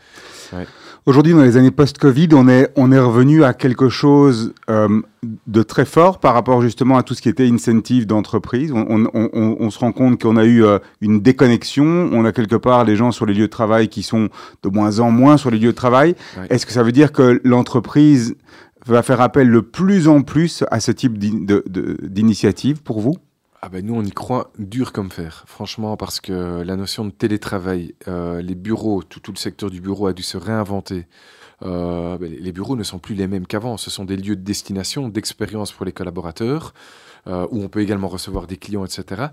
[SPEAKER 2] Aujourd'hui, dans les années post-Covid, on est, on est revenu à quelque chose euh, de très fort par rapport justement à tout ce qui était incentive d'entreprise. On, on- on- on se rend compte qu'on a eu euh, une déconnexion. On a quelque part les gens sur les lieux de travail qui sont de moins en moins sur les lieux de travail. Est-ce que ça veut dire que l'entreprise va faire appel de plus en plus à ce type d'initiative pour vous?
[SPEAKER 3] Ah ben nous, on y croit dur comme fer, franchement, parce que la notion de télétravail, euh, les bureaux, tout, le secteur du bureau a dû se réinventer. Euh, ben, les bureaux ne sont plus les mêmes qu'avant. Ce sont des lieux de destination, d'expérience pour les collaborateurs, euh, où on peut également recevoir des clients, etc.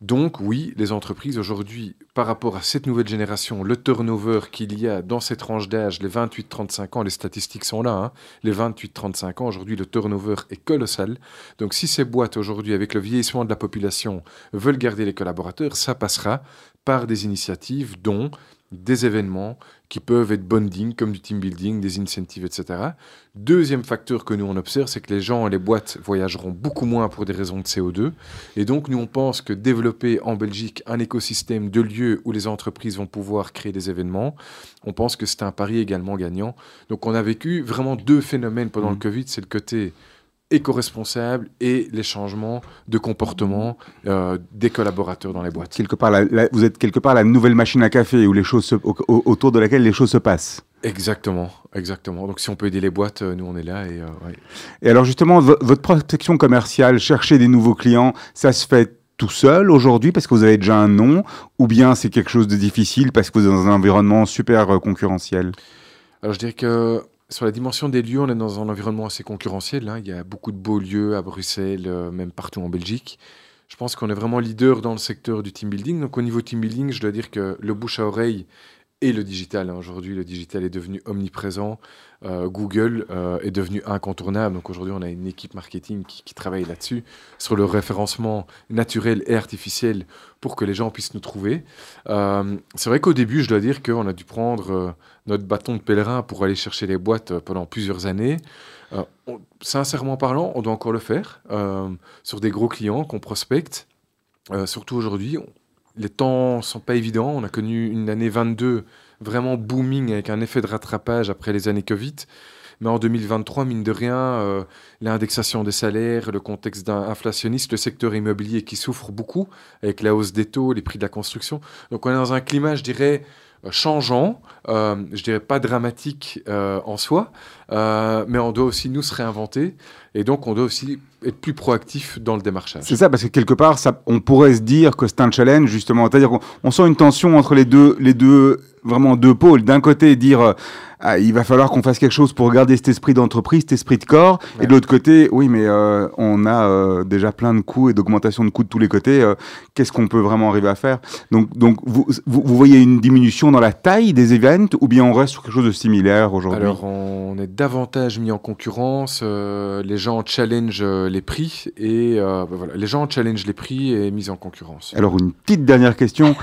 [SPEAKER 3] Donc oui, les entreprises aujourd'hui, par rapport à cette nouvelle génération, le turnover qu'il y a dans ces tranches d'âge, les 28-35 ans, les statistiques sont là, hein, les 28-35 ans, aujourd'hui le turnover est colossal. Donc si ces boîtes aujourd'hui, avec le vieillissement de la population, veulent garder les collaborateurs, ça passera par des initiatives dont des événements qui peuvent être bonding, comme du team building, des incentives, etc. Deuxième facteur que nous on observe, c'est que les gens et les boîtes voyageront beaucoup moins pour des raisons de CO2. Et donc nous on pense que développer en Belgique un écosystème de lieux où les entreprises vont pouvoir créer des événements, on pense que c'est un pari également gagnant. Donc on a vécu vraiment deux phénomènes pendant le Covid, c'est le côté éco-responsable et les changements de comportement euh, des collaborateurs dans les boîtes.
[SPEAKER 2] Quelque part, la- la- vous êtes quelque part la nouvelle machine à café où les choses se- au- au- autour de laquelle les choses se passent.
[SPEAKER 3] Exactement, exactement. Donc si on peut aider les boîtes, euh, nous on est là et euh, ouais.
[SPEAKER 2] Et alors justement, vo- votre prospection commerciale, chercher des nouveaux clients, ça se fait tout seul aujourd'hui parce que vous avez déjà un nom ou bien c'est quelque chose de difficile parce que vous êtes dans un environnement super concurrentiel?
[SPEAKER 3] Alors je dirais que sur la dimension des lieux, on est dans un environnement assez concurrentiel. hein. Il y a beaucoup de beaux lieux à Bruxelles, euh, même partout en Belgique. Je pense qu'on est vraiment leader dans le secteur du team building. Donc au niveau team building, je dois dire que le bouche à oreille et le digital. hein. Aujourd'hui, le digital est devenu omniprésent. Euh, Google euh, est devenu incontournable. Donc aujourd'hui, on a une équipe marketing qui, travaille là-dessus, sur le référencement naturel et artificiel pour que les gens puissent nous trouver. Euh, c'est vrai qu'au début, je dois dire qu'on a dû prendre notre bâton de pèlerin pour aller chercher les boîtes pendant plusieurs années. Sincèrement parlant, on doit encore le faire sur des gros clients qu'on prospecte. Surtout aujourd'hui, les temps sont pas évidents. On a connu une année 22 vraiment booming avec un effet de rattrapage après les années Covid. Mais en 2023, mine de rien, euh, l'indexation des salaires, le contexte inflationniste, le secteur immobilier qui souffre beaucoup avec la hausse des taux, les prix de la construction. Donc on est dans un climat, je dirais, euh, changeant, euh, je dirais pas dramatique en soi, euh, mais on doit aussi nous se réinventer et donc on doit aussi être plus proactif dans le démarchage.
[SPEAKER 2] C'est ça, parce que quelque part, ça, on pourrait se dire que c'est un challenge, justement. C'est-à-dire qu'on on sent une tension entre les deux, les deux, vraiment deux pôles. D'un côté, dire, euh, ah, il va falloir qu'on fasse quelque chose pour garder cet esprit d'entreprise, cet esprit de corps.
[SPEAKER 3] Ouais.
[SPEAKER 2] Et de l'autre côté, oui, mais euh, on a euh, déjà plein de coûts et d'augmentation de coûts de tous les côtés. Qu'est-ce qu'on peut vraiment arriver à faire? Donc, donc vous, vous, vous voyez une diminution dans la taille des events ou bien on reste sur quelque chose de similaire aujourd'hui?
[SPEAKER 3] Alors, on est davantage mis en concurrence. euh, les gens challenge euh, les prix et euh, ben voilà, les gens challenge les prix et mis en concurrence.
[SPEAKER 2] Alors, une petite dernière question.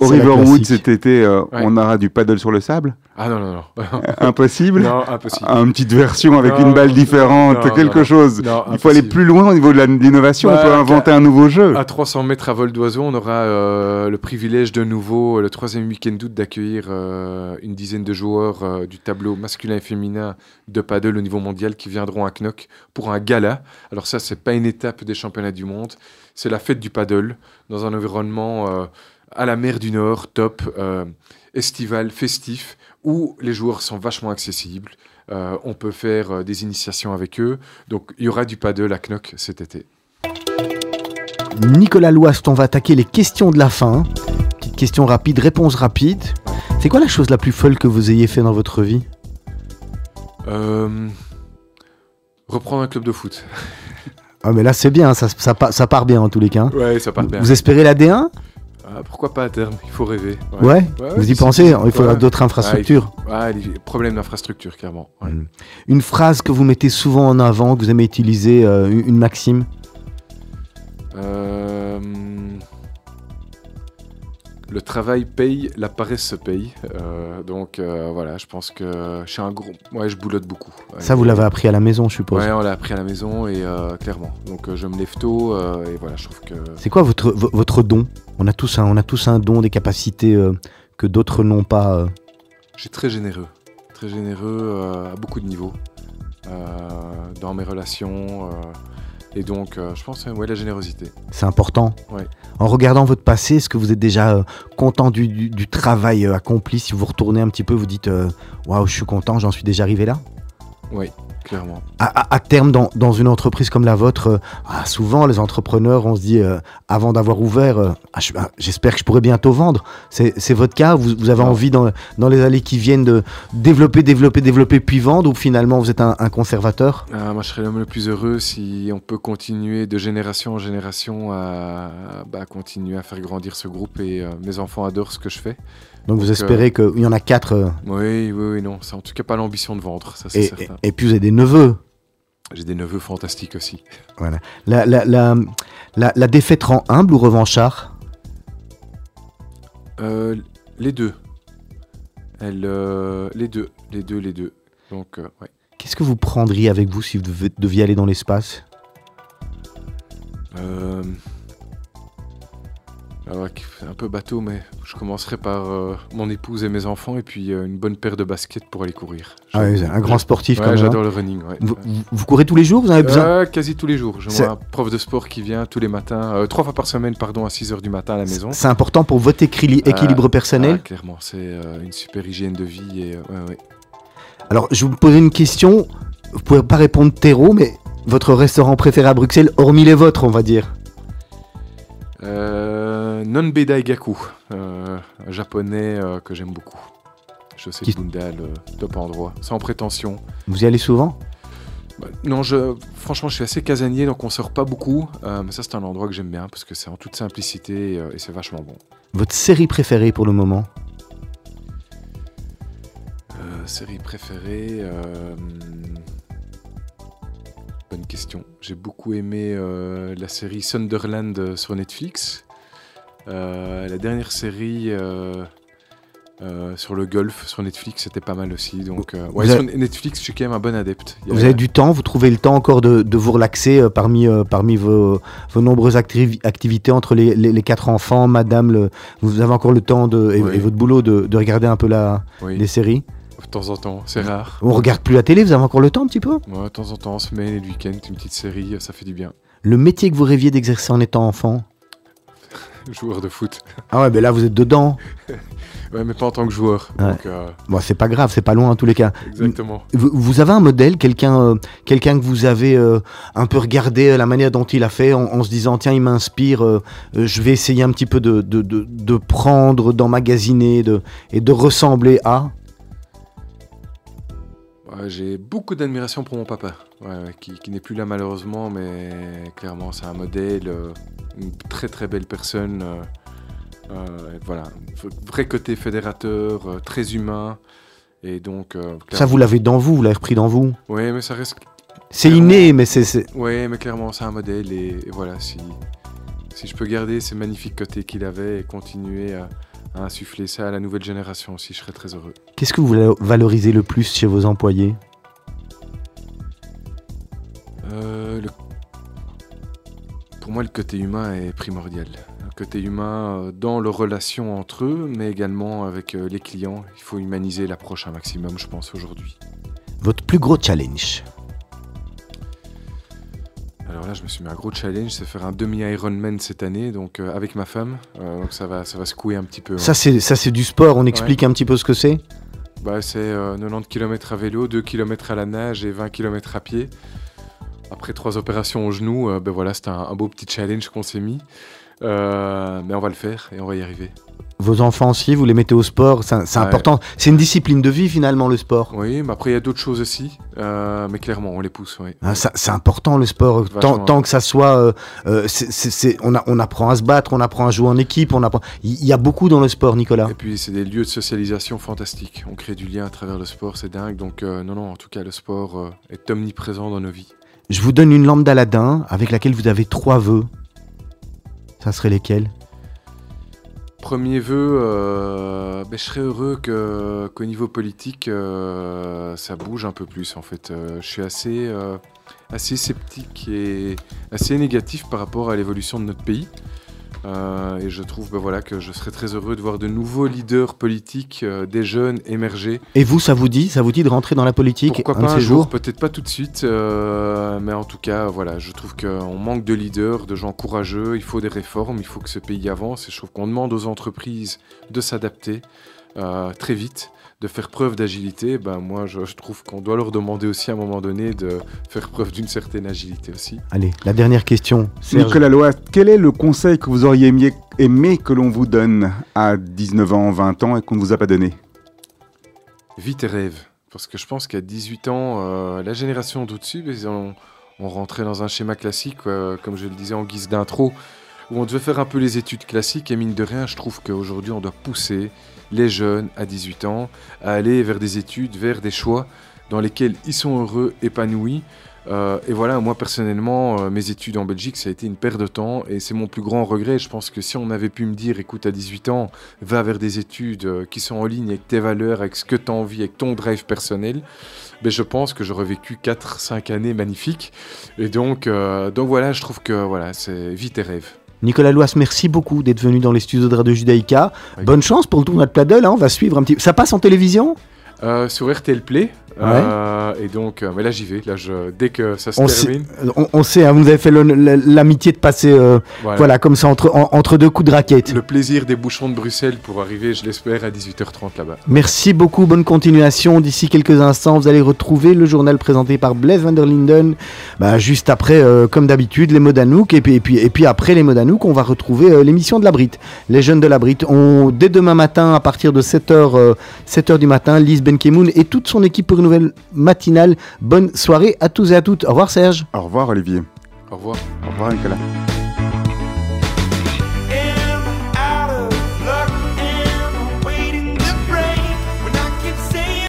[SPEAKER 2] Au Riverwood cet été,
[SPEAKER 3] Ouais.
[SPEAKER 2] on aura du paddle sur le sable?
[SPEAKER 3] Ah non non non,
[SPEAKER 2] Impossible?
[SPEAKER 3] Non impossible.
[SPEAKER 2] Une petite version avec
[SPEAKER 3] Non,
[SPEAKER 2] une balle différente,
[SPEAKER 3] non,
[SPEAKER 2] quelque
[SPEAKER 3] non,
[SPEAKER 2] chose. Il faut aller plus loin au niveau de l'innovation, on
[SPEAKER 3] Bah,
[SPEAKER 2] peut inventer un nouveau jeu.
[SPEAKER 3] À 300 mètres à vol d'oiseau, on aura le privilège de nouveau, le troisième week-end d'août, d'accueillir une dizaine de joueurs du tableau masculin et féminin de paddle au niveau mondial qui viendront à Knock pour un gala. Alors ça, c'est pas une étape des championnats du monde, c'est la fête du paddle dans un environnement euh, à la mer du Nord, top, euh, estival, festif, où les joueurs sont vachement accessibles. Euh, on peut faire des initiations avec eux. Donc il y aura du paddle à Knock cet été.
[SPEAKER 1] Nicolas Loist, on va attaquer les questions de la fin. Petite question rapide, réponse rapide. C'est quoi la chose la plus folle que vous ayez fait dans votre vie?
[SPEAKER 3] Euh, reprendre un club de foot.
[SPEAKER 1] Ah mais là c'est bien, ça, ça, pa- ça part bien en tous les cas.
[SPEAKER 3] Ouais, ça part bien.
[SPEAKER 1] Vous espérez la D1
[SPEAKER 3] Ah, pourquoi pas à terme Il faut rêver.
[SPEAKER 1] Ouais,
[SPEAKER 3] Ouais,
[SPEAKER 1] Vous y pensez Il faudra d'autres infrastructures.
[SPEAKER 3] Ah, les problèmes d'infrastructure, clairement. ouais.
[SPEAKER 1] Mm. Une phrase que vous mettez souvent en avant, que vous aimez utiliser, euh, une une maxime?
[SPEAKER 3] Euh, le travail paye, la paresse se paye. Euh, donc euh, voilà, je pense que je suis un gros. Ouais, je boulotte beaucoup.
[SPEAKER 1] Ça vous l'avez appris à la maison je suppose.
[SPEAKER 3] Ouais, on l'a appris à la maison et euh, clairement. Donc je me lève tôt et voilà, je trouve que.
[SPEAKER 1] C'est quoi votre, vo- votre don? On a, tous un, on a tous un don, des capacités que d'autres n'ont pas.
[SPEAKER 3] Je suis très généreux. Très généreux à beaucoup de niveaux. dans mes relations. Et donc, euh, je pense, ouais, la générosité.
[SPEAKER 1] C'est important.
[SPEAKER 3] Ouais.
[SPEAKER 1] En regardant votre passé, est-ce que vous êtes déjà euh, content du, du- du travail euh, accompli? Si vous retournez un petit peu, vous dites Waouh, je suis content, j'en suis déjà arrivé là
[SPEAKER 3] Oui, clairement.
[SPEAKER 1] à, à- à terme, dans, dans une entreprise comme la vôtre, euh, ah, souvent les entrepreneurs, on se dit, euh, avant d'avoir ouvert, euh, ah, ah, j'espère que je pourrai bientôt vendre. C'est votre cas? Vous, vous avez envie, dans, dans les années qui viennent, de développer, développer, développer, puis vendre, ou finalement vous êtes un, un conservateur?
[SPEAKER 3] Moi, je serais l'homme le plus heureux si on peut continuer de génération en génération à, bah, continuer à faire grandir ce groupe. Et mes enfants adorent ce que je fais.
[SPEAKER 1] Donc vous espérez qu'il y en a quatre, euh,
[SPEAKER 3] Oui, oui, oui, non. C'est en tout cas pas l'ambition de vendre, ça c'est
[SPEAKER 1] et,
[SPEAKER 3] certain.
[SPEAKER 1] et- et puis vous avez des neveux.
[SPEAKER 3] J'ai des neveux fantastiques aussi.
[SPEAKER 1] La, la, la, la, la défaite rend humble ou revanchard?
[SPEAKER 3] Euh, les deux. Elle, euh, les deux, les deux, les deux. Donc, euh, ouais.
[SPEAKER 1] Qu'est-ce que vous prendriez avec vous si vous deviez aller dans l'espace?
[SPEAKER 3] Euh, alors, un peu bateau, mais je commencerai par euh, mon épouse et mes enfants, et puis euh, une bonne paire de baskets pour aller courir.
[SPEAKER 1] Ah Un grand sportif
[SPEAKER 3] Ouais,
[SPEAKER 1] quand même.
[SPEAKER 3] j'adore
[SPEAKER 1] hein.
[SPEAKER 3] le running. Ouais.
[SPEAKER 1] Vous, courez tous les jours Vous en avez besoin
[SPEAKER 3] Euh, quasi tous les jours. J'ai un prof de sport qui vient tous les matins, euh, trois fois par semaine, pardon, à 6h du matin à la maison.
[SPEAKER 1] C'est important pour votre équili- équilibre
[SPEAKER 3] Ah,
[SPEAKER 1] personnel
[SPEAKER 3] ah, clairement, c'est une super hygiène de vie. Et, ouais.
[SPEAKER 1] Alors, je vais vous poser une question. Vous pouvez pas répondre terreau, mais votre restaurant préféré à Bruxelles, hormis les vôtres, on va dire.
[SPEAKER 3] Euh, Nonbeda Igaku, euh, un japonais euh, que j'aime beaucoup. Je sais
[SPEAKER 1] Qui-
[SPEAKER 3] Bundal, euh, top endroit, sans prétention.
[SPEAKER 1] Vous y allez souvent?
[SPEAKER 3] Bah, non, je, franchement, je suis assez casanier, donc on sort pas beaucoup. euh, mais ça, c'est un endroit que j'aime bien parce que c'est en toute simplicité euh, et c'est vachement bon.
[SPEAKER 1] Votre série préférée pour le moment?
[SPEAKER 3] Euh, série préférée euh, Bonne question. J'ai beaucoup aimé euh, la série Sunderland euh, sur Netflix. Euh, la dernière série euh, euh, sur le golf sur Netflix, c'était pas mal aussi. Donc, ouais, sur Netflix, je suis quand même un bon adepte.
[SPEAKER 1] Vous avez du temps Vous trouvez le temps encore de, de vous relaxer parmi, parmi vos, vos nombreuses activi- activités entre les, les- les quatre enfants, madame le, Vous avez encore le temps de, et,
[SPEAKER 3] Oui.
[SPEAKER 1] et votre boulot de, de regarder un peu la,
[SPEAKER 3] Oui,
[SPEAKER 1] les séries
[SPEAKER 3] de temps en temps, c'est rare.
[SPEAKER 1] On regarde plus la télé Vous avez encore le temps un petit peu?
[SPEAKER 3] Ouais, de temps en temps, semaine et le week-end, une petite série, ça fait du bien.
[SPEAKER 1] Le métier que vous rêviez d'exercer en étant enfant?
[SPEAKER 3] Joueur de foot.
[SPEAKER 1] Ah ouais, ben là vous êtes dedans.
[SPEAKER 3] Ouais, mais pas en tant que joueur.
[SPEAKER 1] Ouais.
[SPEAKER 3] Donc, euh,
[SPEAKER 1] Bon, c'est pas grave, c'est pas loin en tous les cas.
[SPEAKER 3] exactement.
[SPEAKER 1] Vous, vous avez un modèle, quelqu'un euh, quelqu'un que vous avez euh, un peu regardé la manière dont il a fait en, en se disant tiens il m'inspire, je vais essayer un petit peu de, de, de, de prendre, d'emmagasiner de, et de ressembler à?
[SPEAKER 3] Ouais, J'ai beaucoup d'admiration pour mon papa, ouais, qui, qui n'est plus là malheureusement, mais clairement c'est un modèle, euh, une très très belle personne. euh, euh, voilà, vrai côté fédérateur, euh, très humain. Et donc,
[SPEAKER 1] Ça vous l'avez dans vous, vous l'avez repris dans vous.
[SPEAKER 3] Ouais, mais ça reste.
[SPEAKER 1] C'est inné, mais c'est
[SPEAKER 3] Ouais, mais clairement c'est un modèle et, et voilà, si, si je peux garder ces magnifiques côtés qu'il avait et continuer à, à insuffler ça à la nouvelle génération aussi, je serais très heureux.
[SPEAKER 1] Qu'est-ce que vous valo- valorisez le plus chez vos employés?
[SPEAKER 3] Euh, le- Pour moi, le côté humain est primordial. Le côté humain euh, dans leurs relations entre eux, mais également avec euh, les clients. Il faut humaniser l'approche un maximum, je pense, aujourd'hui.
[SPEAKER 1] Votre plus gros challenge?
[SPEAKER 3] Là, je me suis mis un gros challenge, c'est faire un demi-Ironman cette année, donc euh, avec ma femme. Euh, donc ça va, ça va secouer un petit peu. hein.
[SPEAKER 1] Ça c'est ça c'est du sport, on explique un petit peu ce que c'est?
[SPEAKER 3] Bah, c'est euh, 90 km à vélo, 2 km à la nage et 20 km à pied. Après trois opérations au genou, euh, ben voilà, c'était un, un beau petit challenge qu'on s'est mis. Euh, mais on va le faire et on va y arriver.
[SPEAKER 1] Vos enfants aussi, vous les mettez au sport, c'est
[SPEAKER 3] Ouais.
[SPEAKER 1] important. C'est une discipline de vie finalement le sport.
[SPEAKER 3] Oui, mais après il y a d'autres choses aussi. Euh, mais clairement, on les pousse, oui.
[SPEAKER 1] Ah, c'est important le sport, tant, que ça soit, euh, euh, on, a- on apprend à se battre, on apprend à jouer en équipe, on apprend. Il y, a beaucoup dans le sport, Nicolas.
[SPEAKER 3] Et puis c'est des lieux de socialisation fantastiques. On crée du lien à travers le sport, c'est dingue. Donc non, non, en tout cas, le sport est omniprésent dans nos vies.
[SPEAKER 1] Je vous donne une lampe d'Aladin avec laquelle vous avez trois vœux. Ça serait lesquels?
[SPEAKER 3] Premier vœu, euh, ben, je serais heureux qu'au niveau politique, euh, ça bouge un peu plus en fait. Euh, je suis assez, assez sceptique et assez négatif par rapport à l'évolution de notre pays. Euh, et je trouve ben, voilà, que je serais très heureux de voir de nouveaux leaders politiques, euh, des jeunes émerger.
[SPEAKER 1] Et vous, ça vous dit Ça vous dit de rentrer dans la politique
[SPEAKER 3] Pourquoi
[SPEAKER 1] un
[SPEAKER 3] pas un jour, peut-être pas tout de suite, euh, mais en tout cas, voilà, je trouve qu'on manque de leaders, de gens courageux, il faut des réformes, il faut que ce pays avance, et je trouve qu'on demande aux entreprises de s'adapter très vite, de faire preuve d'agilité. Ben, moi, je, je trouve qu'on doit leur demander aussi à un moment donné de faire preuve d'une certaine agilité aussi.
[SPEAKER 1] Allez, la dernière question. Serge.
[SPEAKER 2] Nicolas Loas, quel est le conseil que vous auriez aimé, aimé que l'on vous donne à 19 ans, 20 ans et qu'on ne vous a pas donné?
[SPEAKER 3] Vite et rêve. Parce que je pense qu'à 18 ans, euh, la génération d'au-dessus, ont, on rentrait dans un schéma classique, euh, comme je le disais en guise d'intro, où on devait faire un peu les études classiques. Et mine de rien, je trouve qu'aujourd'hui, on doit pousser les jeunes à 18 ans à aller vers des études, vers des choix dans lesquels ils sont heureux, épanouis. Euh, et voilà, moi personnellement, euh, mes études en Belgique, ça a été une perte de temps et c'est mon plus grand regret. Je pense que si on avait pu me dire, écoute, à 18 ans, va vers des études euh, qui sont en ligne avec tes valeurs, avec ce que tu as envie, avec ton drive personnel, ben, je pense que j'aurais vécu 4-5 années magnifiques. Et donc, donc voilà, je trouve que voilà, c'est vite tes rêves.
[SPEAKER 1] Nicolas Loas, merci beaucoup d'être venu dans les studios de Radio Judaïka. Bonne chance pour le tournoi de Pladel, hein, on va suivre un petit Ça passe en télévision?
[SPEAKER 3] Euh, sur RTL Play. Euh, et donc, euh, mais là j'y vais. Là, je, dès que ça se
[SPEAKER 1] on sait,
[SPEAKER 3] termine,
[SPEAKER 1] on, on sait, hein, vous avez fait l'amitié de passer euh, voilà. comme ça entre, en- entre deux coups de raquette.
[SPEAKER 3] Le plaisir des bouchons de Bruxelles pour arriver, je l'espère, à 18h30 là-bas.
[SPEAKER 1] Merci beaucoup, bonne continuation. D'ici quelques instants, vous allez retrouver le journal présenté par Blaise van der Linden. Bah, juste après, comme d'habitude, les mots d'Anouk. Et puis, et, puis, et puis après les mots d'Anouk, on va retrouver l'émission de la Brite. Les jeunes de la Brite. On, dès demain matin, à partir de 7h, 7h du matin, Lise Benkemoun et toute son équipe pour une nouvelle matinale. Bonne soirée à tous et à toutes. Au revoir Serge.
[SPEAKER 2] Au revoir Olivier.
[SPEAKER 3] Au revoir.
[SPEAKER 2] Au revoir Nicolas.